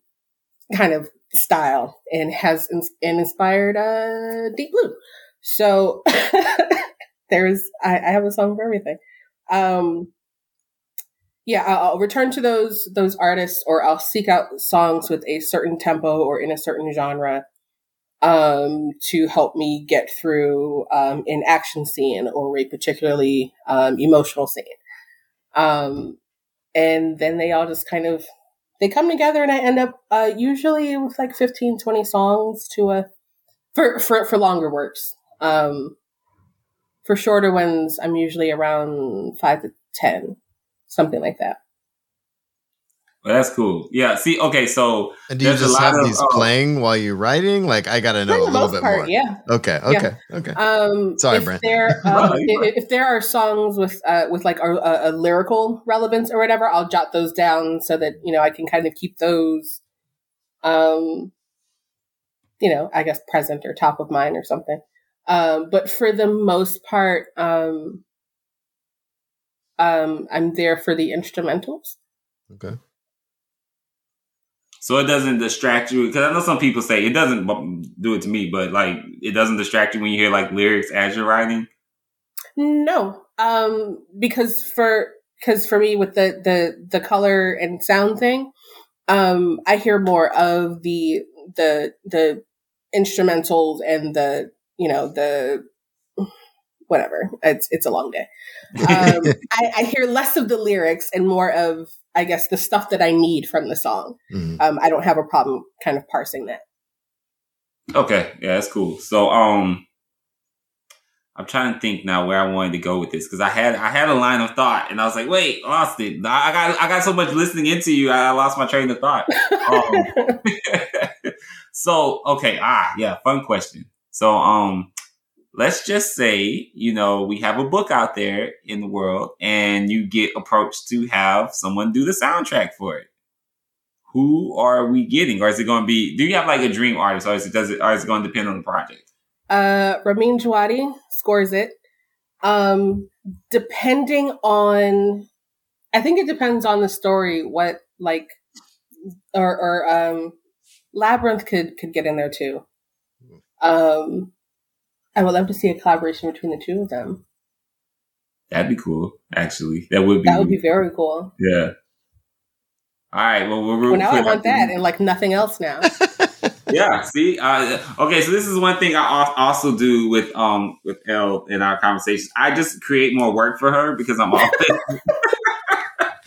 kind of style and has ins- and inspired uh, Deep Blue. So [laughs] there's, I, I have a song for everything. Um, yeah, I'll, I'll return to those those artists, or I'll seek out songs with a certain tempo or in a certain genre um, to help me get through um, an action scene or a particularly um, emotional scene. Um, and then they all just kind of they come together, and I end up uh, usually with like 15, 20 songs to a for for for longer works. Um, for shorter ones, I'm usually around five to ten something like that. Well, that's cool. Yeah. See, okay, so And do you just have of, these uh, playing while you're writing? Like, I got to know a little bit part, more. yeah. Okay, Yeah. okay, okay. Um, Sorry, if Brent. there [laughs] um, if, if there are songs with uh, with like a, a, a lyrical relevance or whatever, I'll jot those down so that you know I can kind of keep those, um, you know, I guess present or top of mind or something. Um, but for the most part, um, um, I'm there for the instrumentals. Okay. So it doesn't distract you because I know some people say it doesn't do it to me, but like it doesn't distract you when you hear like lyrics as you're writing. No, um, because for because for me with the the the color and sound thing, um, I hear more of the the the instrumentals and the you know the whatever. It's it's a long day. Um, [laughs] I, I hear less of the lyrics and more of I guess the stuff that I need from the song. Mhm. Um, I don't have a problem kind of parsing that. Okay, yeah, that's cool. So, um, I'm trying to think now where I wanted to go with this because I had I had a line of thought and I was like, wait, lost it. I I got I got so much listening into you, I lost my train of thought. [laughs] Um, [laughs] so okay, ah, yeah, fun question. So, um, let's just say you know we have a book out there in the world, and you get approached to have someone do the soundtrack for it. Who are we getting, or is it going to be? Do you have like a dream artist, or is it does it, or is it going to depend on the project? Uh, Ramin Djawadi scores it. Um, depending on, I think it depends on the story. What like, or or um, Labrinth could could get in there too. Um, I would love to see a collaboration between the two of them. That'd be cool. Actually, that would be. That would be very cool. Yeah. All right. Well, we're real Well, now I want that and like nothing else now. [laughs] yeah. See. Uh, okay. So this is one thing I also do with um with Elle in our conversations. I just create more work for her because I'm always [laughs]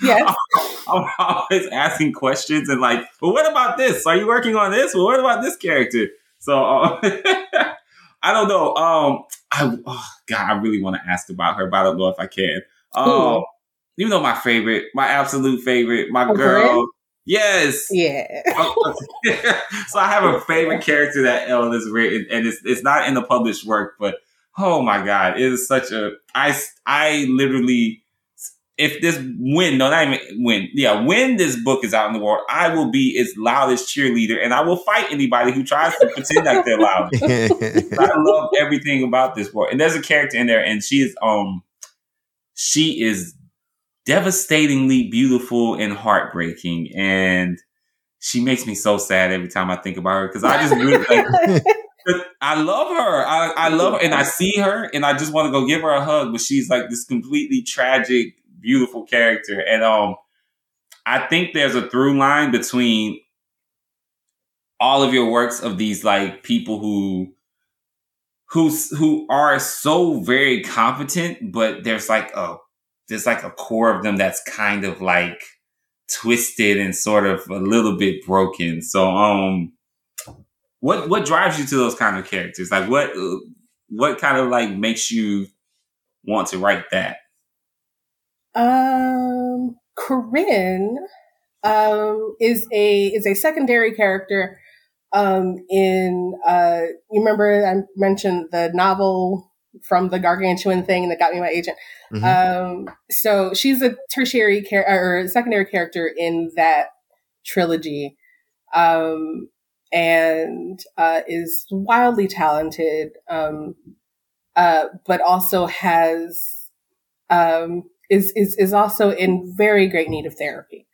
yes. [laughs] I'm always asking questions and like, well, what about this? Are you working on this? Well, what about this character? So uh, I don't know. Um, I oh, God, I really want to ask about her, but I don't know if I can. Um, Cool. you know my favorite, my absolute favorite, my Oh, girl, Yes. Yeah. [laughs] so I have a favorite character that Ellen has written, and it's it's not in the published work, but oh my god, it is such a I I literally if this win, no not even win, yeah when this book is out in the world, I will be its loudest cheerleader, and I will fight anybody who tries to pretend like they're loud. [laughs] I love everything about this book, and there's a character in there, and she is um she is devastatingly beautiful and heartbreaking, and she makes me so sad every time I think about her because I just really like. [laughs] I love her. I, I love her, and I see her, and I just want to go give her a hug. But she's like this completely tragic, beautiful character, and um, I think there's a through line between all of your works of these like people who who who are so very competent, but there's like a there's like a core of them that's kind of like twisted and sort of a little bit broken. So um what what drives you to those kind of characters? Like what what kind of like makes you want to write that? Um Corinne um is a is a secondary character um in uh you remember I mentioned the novel from the gargantuan thing that got me my agent. Mm-hmm. Um, so she's a tertiary character or secondary character in that trilogy, um, and uh, is wildly talented, um, uh, but also has um, is is is also in very great need of therapy.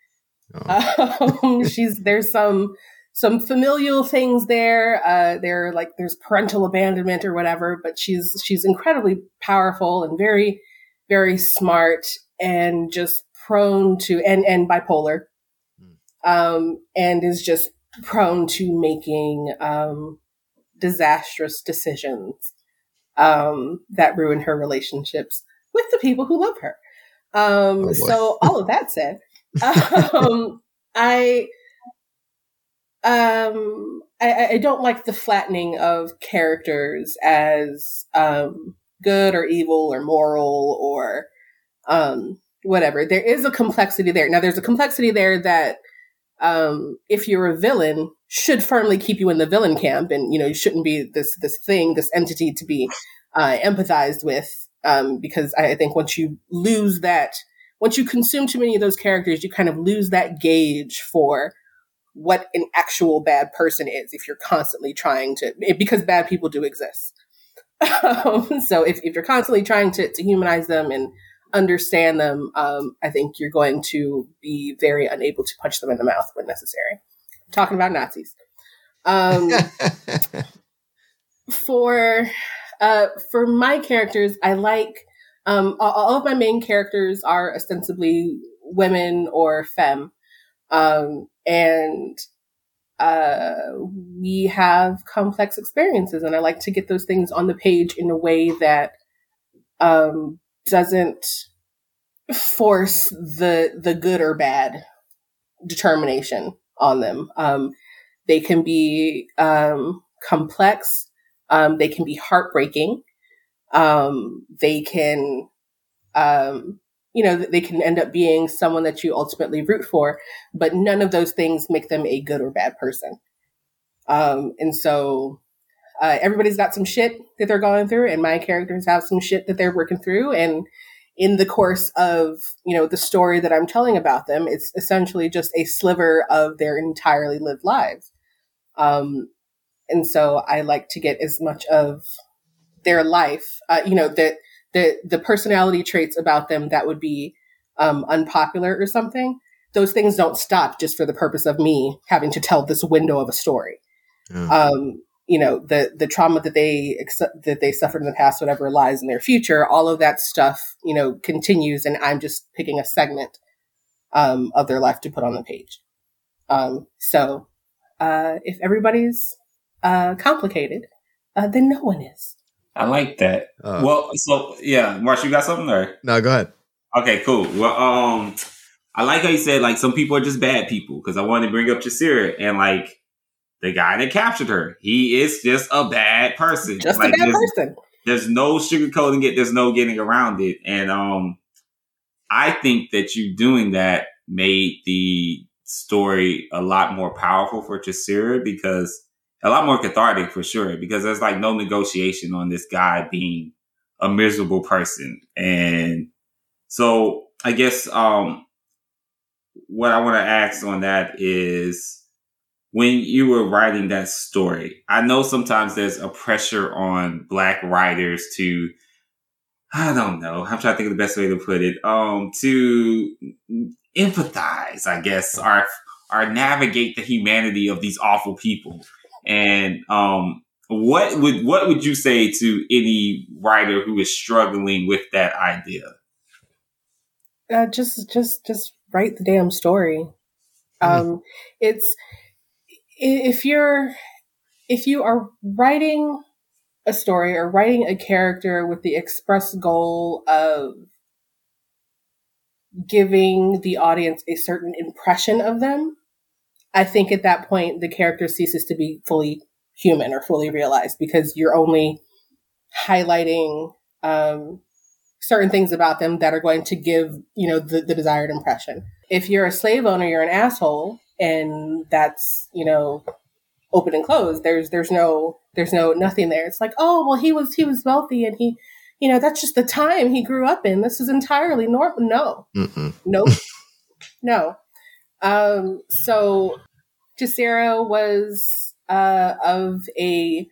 Oh. Um, [laughs] she's there's some some familial things there. Uh, there like there's parental abandonment or whatever, but she's she's incredibly powerful and very very smart and just prone to and and bipolar, hmm. um, and is just prone to making um, disastrous decisions um, that ruin her relationships with the people who love her. Um, oh so all of that said, [laughs] um, I um, I, I, don't like the flattening of characters as um, good or evil or moral or um, whatever. There is a complexity there. Now, there's a complexity there that um, if you're a villain, should firmly keep you in the villain camp, and you know you shouldn't be this this thing, this entity to be uh, empathized with. Um, because I, I think once you lose that, once you consume too many of those characters, you kind of lose that gauge for what an actual bad person is if you're constantly trying to, because bad people do exist. [laughs] Um, so if, if you're constantly trying to, to humanize them and understand them, um, I think you're going to be very unable to punch them in the mouth when necessary. talking about Nazis. Um, [laughs] for uh, for my characters, I like um, all, of my main characters are ostensibly women or femme. Um, and uh, we have complex experiences, and I like to get those things on the page in a way that um, doesn't force the the good or bad determination on them. Um, they can be um, complex. Um, they can be heartbreaking. Um, they can um, you know, they can end up being someone that you ultimately root for, but none of those things make them a good or bad person. Um, and so uh, everybody's got some shit that they're going through, and my characters have some shit that they're working through. And in the course of you know the story that I'm telling about them, it's essentially just a sliver of their entirely lived lives. Um, and so I like to get as much of their life, uh, you know, that the the personality traits about them that would be um, unpopular or something, those things don't stop just for the purpose of me having to tell this window of a story. Yeah. Um, you know, the the trauma that they that they suffered in the past, whatever lies in their future, all of that stuff, you know, continues, and I'm just picking a segment um, of their life to put on the page. Um, so, uh, if everybody's uh, complicated, uh, then no one is. I like that. Uh, well, so yeah, Marsh, you got something there? No, go ahead. Okay, cool. Well, um, I like how you said like some people are just bad people because I wanted to bring up Jasira and like the guy that captured her. He is just a bad person. Just like, a bad there's, person. There's no sugarcoating it. There's no getting around it. And um, I think that you doing that made the story a lot more powerful for Jaceera because a lot more cathartic for sure because there's like no negotiation on this guy being a miserable person. And so I guess um what I want to ask on that is when you were writing that story, I know sometimes there's a pressure on black writers to I don't know. I'm trying to think of the best way to put it. Um, to empathize, I guess, or or navigate the humanity of these awful people. And um, what would what would you say to any writer who is struggling with that idea? Uh, just just just write the damn story. Mm-hmm. Um, it's if you're if you are writing a story or writing a character with the express goal of giving the audience a certain impression of them, I think at that point the character ceases to be fully human or fully realized because you're only highlighting um, certain things about them that are going to give you know the, the desired impression. If you're a slave owner, you're an asshole, and that's you know open and closed. There's there's no there's no nothing there. It's like oh well he was he was wealthy and he you know that's just the time he grew up in. This is entirely normal. No, Mm-mm. nope, [laughs] no. Um, so Jaceera was uh, of a,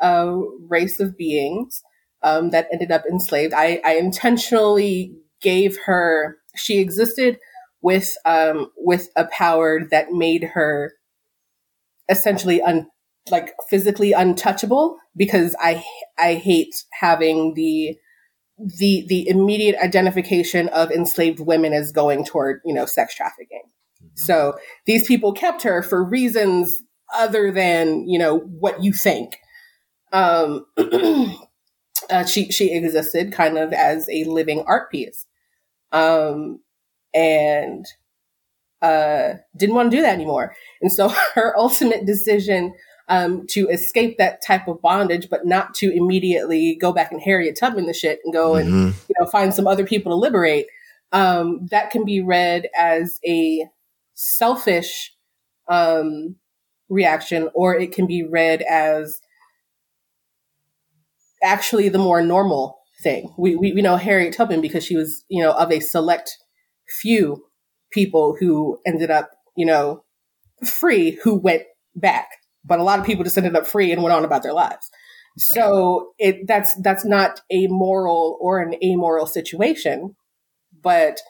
a race of beings um, that ended up enslaved. I, I intentionally gave her. She existed with um, with a power that made her essentially un, like physically untouchable because I I hate having the the the immediate identification of enslaved women as going toward you know sex trafficking. Mm-hmm. So these people kept her for reasons other than you know what you think. Um, [clears throat] uh, she she existed kind of as a living art piece, um, and uh, didn't want to do that anymore. And so [laughs] her ultimate decision um, to escape that type of bondage, but not to immediately go back and Harriet Tubman the shit and go mm-hmm. and you know find some other people to liberate. Um, that can be read as a selfish um, reaction, or it can be read as actually the more normal thing. We, we, we know Harriet Tubman because she was, you know, of a select few people who ended up, you know, free who went back. But a lot of people just ended up free and went on about their lives. So it that's that's not a moral or an amoral situation, but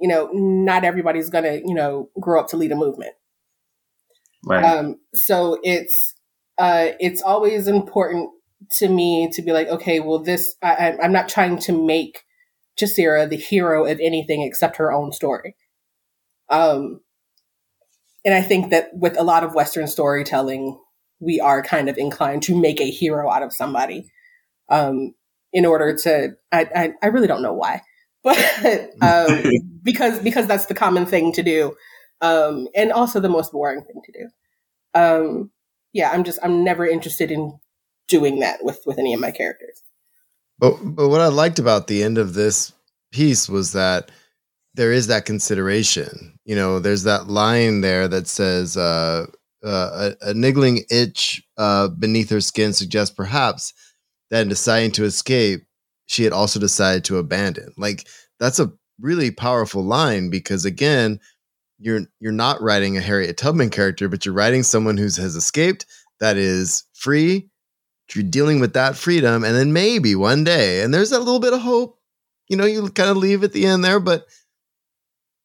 you know, not everybody's gonna, you know, grow up to lead a movement. Right. Um, so it's uh, it's always important to me to be like, okay, well, this I, I'm not trying to make Jasira the hero of anything except her own story. Um, and I think that with a lot of Western storytelling, we are kind of inclined to make a hero out of somebody, um, in order to. I, I, I really don't know why, [laughs] but um, because because that's the common thing to do, um, and also the most boring thing to do. Um, yeah, I'm just I'm never interested in doing that with with any of my characters. But but what I liked about the end of this piece was that there is that consideration. You know, there's that line there that says uh, uh, a, a, niggling itch uh, beneath her skin suggests perhaps that in deciding to escape, she had also decided to abandon. Like that's a really powerful line because again, you're you're not writing a Harriet Tubman character, but you're writing someone who has escaped, that is free, you're dealing with that freedom and then maybe one day and there's a little bit of hope you know you kind of leave at the end there but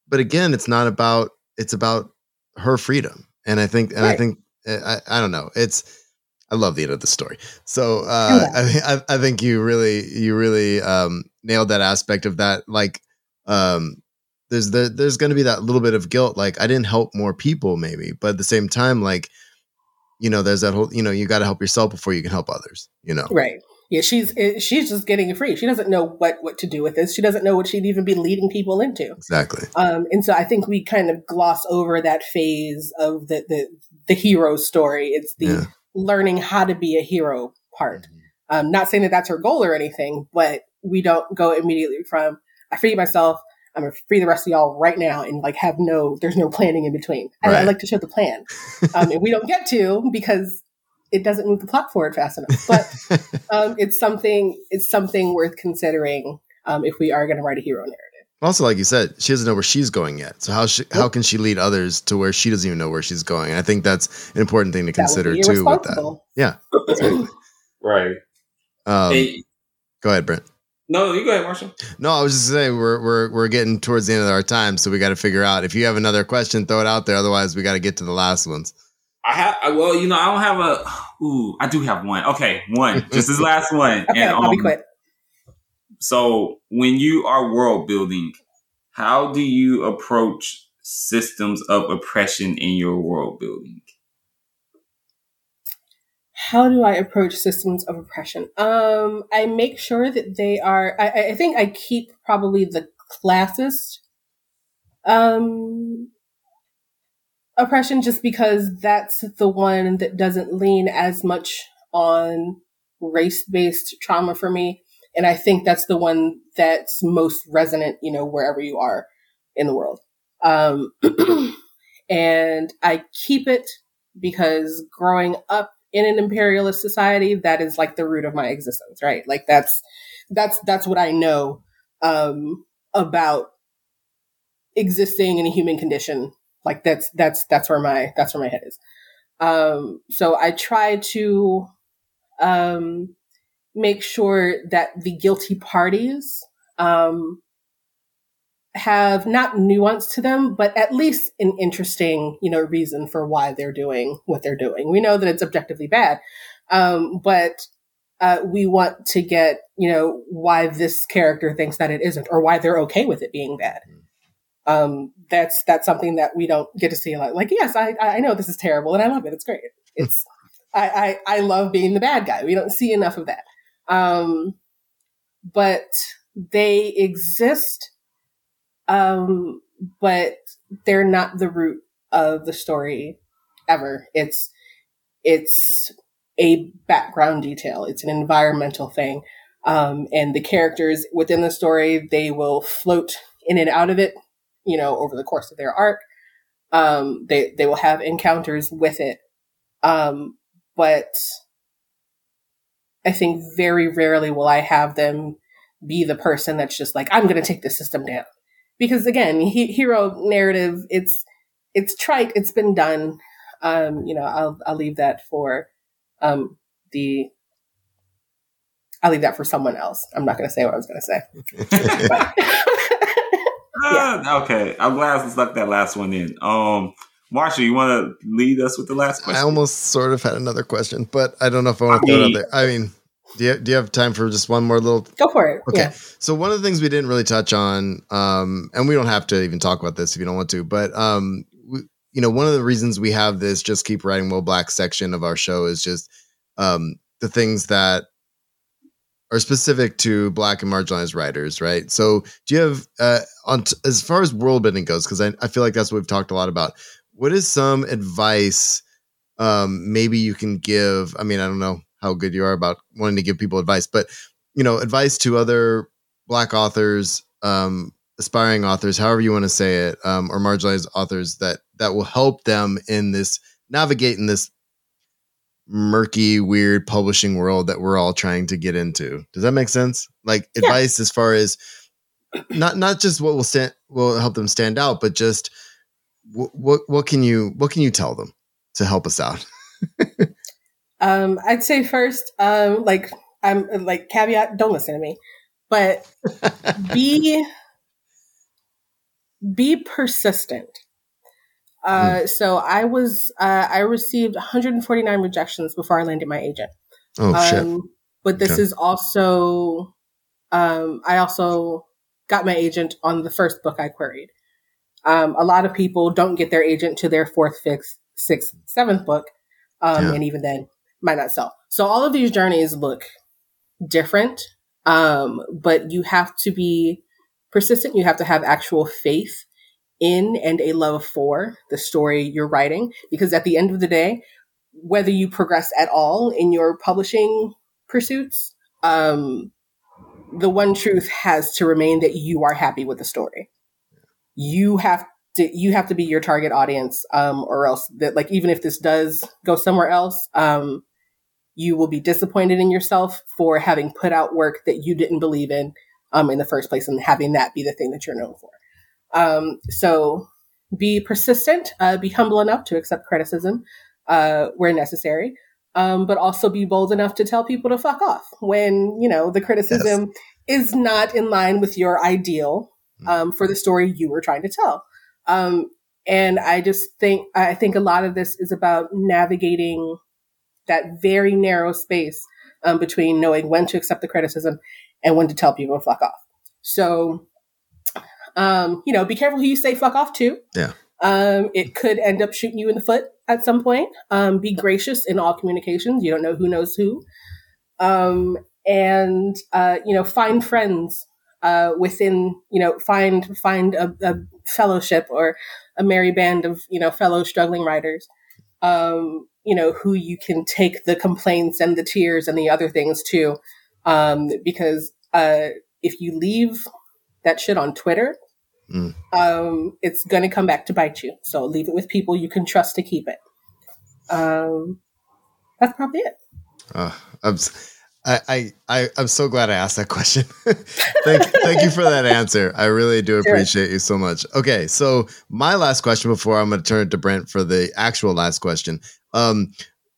but again it's not about it's about her freedom and i think and right. i think eh, I, I don't know it's i love the end of the story so uh yeah. I, I think you really you really um nailed that aspect of that like um there's there, there's going to be that little bit of guilt like i didn't help more people maybe but at the same time like you know, there's that whole, you know, you got to help yourself before you can help others, you know? Right. Yeah. She's, eh, she's just getting free. She doesn't know what, what to do with this. She doesn't know what she'd even be leading people into. Exactly. Um, and so I think we kind of gloss over that phase of the, the, the hero story. It's the yeah. Learning how to be a hero part. Mm-hmm. Um, not saying that that's her goal or anything, but we don't go immediately from, I free myself. I'm gonna free the rest of y'all right now and like have no there's no planning in between. And Right. I like to show the plan. [laughs] Um, and we don't get to because it doesn't move the plot forward fast enough. But [laughs] um, it's something it's something worth considering um, if we are gonna write a hero narrative. Also, like you said, she doesn't know where she's going yet. So how she, how can she lead others to where she doesn't even know where she's going? And I think that's an important thing to That consider be too with that. irresponsible. Yeah. [coughs] Right. Um, Hey, Go ahead, Brent. no, you go ahead, Marshall. No, I was just saying we're we're we're getting towards the end of our time, so we got to figure out if you have another question, throw it out there. Otherwise, we got to get to the last ones. I have well, you know, I don't have a. Ooh, I do have one. Okay, one, just this last one. [laughs] Okay, and, I'll be um, quick. So, when you are world building, how do you approach systems of oppression in your world building? How do I approach systems of oppression? Um, I make sure that they are. I, I- think I keep probably the classist um, oppression, just because that's the one that doesn't lean as much on race-based trauma for me, and I think that's the one that's most resonant. You know, wherever you are in the world, um, [clears throat] and I keep it because growing up in an imperialist society that is like the root of my existence right? Like that's that's that's what i know um about existing in a human condition. Like that's that's that's where my that's where my head is. Um so i try to um make sure that the guilty parties um have not nuance to them, but at least an interesting, you know, reason for why they're doing what they're doing. We know that it's objectively bad, um, but uh, we want to get, you know, why this character thinks that it isn't, or why they're okay with it being bad. Um, that's that's something that we don't get to see a lot. Like, yes, I I know this is terrible, and I love it. It's great. It's I I, I love being the bad guy. We don't see enough of that. Um, but they exist um, but they're not the root of the story ever. It's it's a background detail. It's an environmental thing, um, and the characters within the story they will float in and out of it. You know, over the course of their arc, um, they they will have encounters with it, um, but I think very rarely will I have them be the person that's just like I'm going to take the system down because again, he, hero narrative, it's it's trite, it's been done. Um, you know, I'll I'll leave that for um the I'll leave that for someone else. I'm not going to say what I was going to say. [laughs] [laughs] But- [laughs] Ah, okay, I'm glad I stuck that last one in. Um, Marshall, you want to lead us with the last question? I almost sort of had another question, but I don't know if I want to throw it out there. I mean, do you, do you have time for just one more little Go for it. Okay. Yeah. So one of the things we didn't really touch on, um, and we don't have to even talk about this if you don't want to, but um, we, you know, one of the reasons we have this Just Keep Writing While Black section of our show is just um, the things that are specific to Black and marginalized writers, right? So do you have uh, on t- as far as world building goes, because I, I feel like that's what we've talked a lot about. What is some advice um, maybe you can give? I mean, I don't know how good you are about wanting to give people advice, but you know, advice to other black authors, um, aspiring authors, however you want to say it, um, or marginalized authors that that will help them in this navigate in this murky, weird publishing world that we're all trying to get into. Does that make sense? Like Yeah. advice as far as not not just what will stand will help them stand out, but just what what what can you what can you tell them to help us out? [laughs] Um, I'd say first, um, like I'm like caveat, don't listen to me, but be be persistent. Uh, so I was uh, I received 149 rejections before I landed my agent. oh shit. Um, but this Okay. is also, um, I also got my agent on the first book I queried. Um, a lot of people don't get their agent to their fourth, fifth, sixth, seventh book, um, Yeah. and even then might not sell. So all of these journeys look different, um, but you have to be persistent. You have to have actual faith in and a love for the story you're writing, because at the end of the day, whether you progress at all in your publishing pursuits, um, the one truth has to remain that you are happy with the story. You have to you have to be your target audience, um, or else that like even if this does go somewhere else, um, you will be disappointed in yourself for having put out work that you didn't believe in um, in the first place and having that be the thing that you're known for. Um, so be persistent, uh, be humble enough to accept criticism uh, where necessary, um, but also be bold enough to tell people to fuck off when you know the criticism yes. is not in line with your ideal. Um, for the story you were trying to tell. Um, and I just think I think a lot of this is about navigating that very narrow space um, between knowing when to accept the criticism and when to tell people to fuck off. So, um, you know, be careful who you say fuck off to. Yeah. Um, it could end up shooting you in the foot at some point. Um, be gracious in all communications. You don't know who knows who. Um, and, uh, you know, find friends, uh, within, you know, find, find a, a, fellowship or a merry band of, you know, fellow struggling writers. Um, you know, who you can take the complaints and the tears and the other things to. Um, because uh, if you leave that shit on Twitter, mm. um, it's going to come back to bite you. So leave it with people you can trust to keep it. Um, that's probably it. Uh, I'm, I, I, I'm so glad I asked that question. [laughs] thank, thank you for that answer. I really do appreciate sure. you so much. Okay, so my last question before I'm going to turn it to Brent for the actual last question. Um,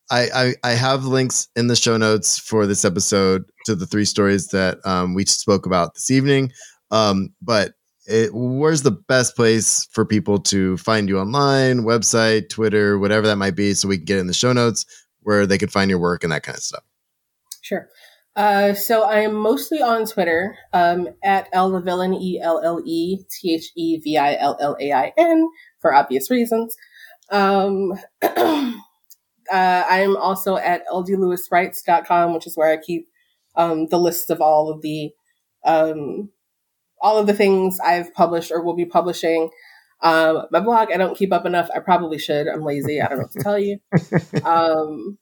I, I, I have links in the show notes for this episode to the three stories that um, we spoke about this evening. Um, but it, where's the best place for people to find you online, website, Twitter, whatever that might be, so we can get in the show notes where they can find your work and that kind of stuff. Sure. Uh, so I am mostly on Twitter um, at Elle the Villain, E L L E T H E V I L L A I N, for obvious reasons. Um, [clears throat] Uh, I'm also at ldlewiswrites.com, which is where I keep um, the list of all of the um, all of the things I've published or will be publishing. Um, my blog, I don't keep up enough. I probably should. I'm lazy. I don't know what to tell you. [laughs] Um,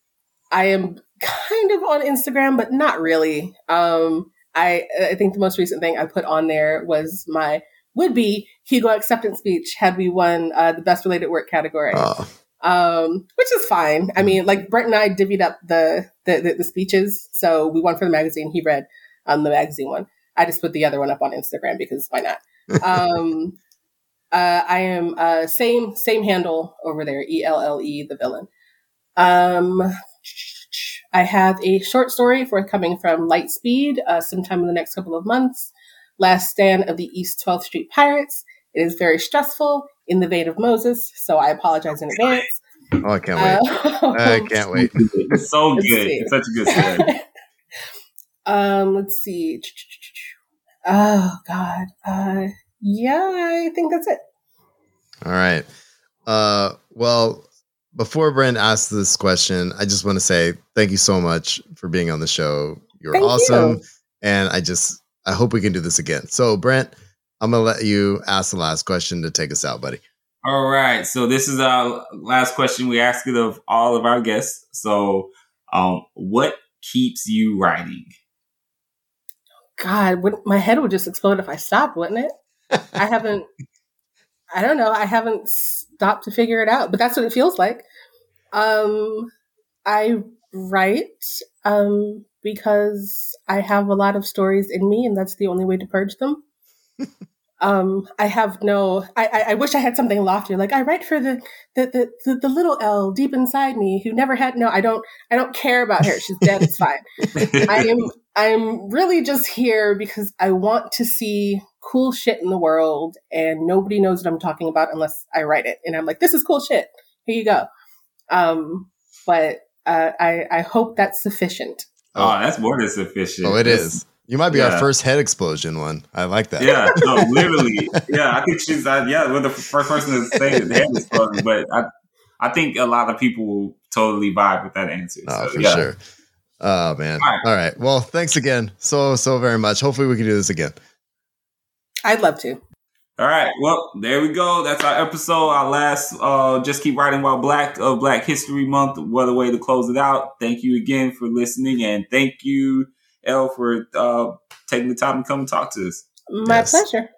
I am kind of on Instagram, but not really. Um, I I think the most recent thing I put on there was my would be Hugo acceptance speech had we won uh, the best related work category. Oh um, which is fine. I mean, like Brent and I divvied up the, the, the, the speeches. So we won for the magazine. He read um, the magazine one. I just put the other one up on Instagram because why not? [laughs] um, uh, I am uh, same same handle over there. E L L E the villain. Um, I have a short story forthcoming from Lightspeed uh, sometime in the next couple of months. Last Stand of the East 12th Street Pirates. It is very stressful in the vein of Moses, so I apologize in advance. Oh, I can't wait! Uh, I [laughs] can't wait. It's so good. It's such a good story. [laughs] um, let's see. Oh God. Uh, yeah, I think that's it. All right. Uh, well, before Brent asks this question, I just want to say thank you so much for being on the show. You're thank awesome, you. and I just I hope we can do this again. So, Brent, I'm gonna let you ask the last question to take us out, buddy. All right. So this is our last question we ask it of all of our guests. So, um, what keeps you writing? God, my head would just explode if I stopped, wouldn't it? [laughs] I haven't. I don't know. I haven't stopped to figure it out, but that's what it feels like. Um, I write um, because I have a lot of stories in me, and that's the only way to purge them [laughs] um, I have no. I, I, wish I had something loftier. Like I write for the the, the the, the little L deep inside me who never had. No, I don't. I don't care about her. She's dead. It's fine. [laughs] I am. I'm really just here because I want to see cool shit in the world, and nobody knows what I'm talking about unless I write it. And I'm like, this is cool shit. Here you go. Um, but uh, I I hope that's sufficient. Oh, that's more than sufficient. Oh, it that's, is. You might be yeah. our first head explosion one. I like that. Yeah, no, [laughs] literally. Yeah, I think she's. Uh, yeah, we're the first person to say the head explosion, but I, I think a lot of people will totally vibe with that answer. Oh, so, for yeah. sure. Oh man. All right. All right. Well, thanks again so so very much. Hopefully, we can do this again. I'd love to. All right. Well, there we go. That's our episode. Our last uh just keep writing while black of Black History Month. What a way to close it out. Thank you again for listening and thank you Elle for uh, taking the time to come and talk to us. My yes. pleasure.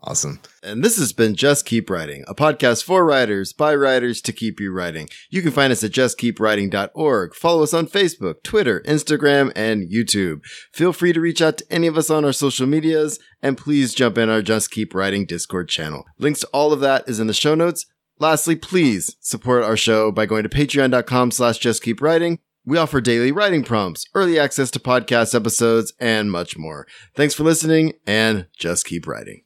Awesome. And this has been Just Keep Writing, a podcast for writers by writers to keep you writing. You can find us at justkeepwriting.org. Follow us on Facebook, Twitter, Instagram, and YouTube. Feel free to reach out to any of us on our social medias, and please jump in our Just Keep Writing Discord channel. Links to all of that is in the show notes. Lastly, please support our show by going to patreon.com slash justkeepwriting. We offer daily writing prompts, early access to podcast episodes, and much more. Thanks for listening, and just keep writing.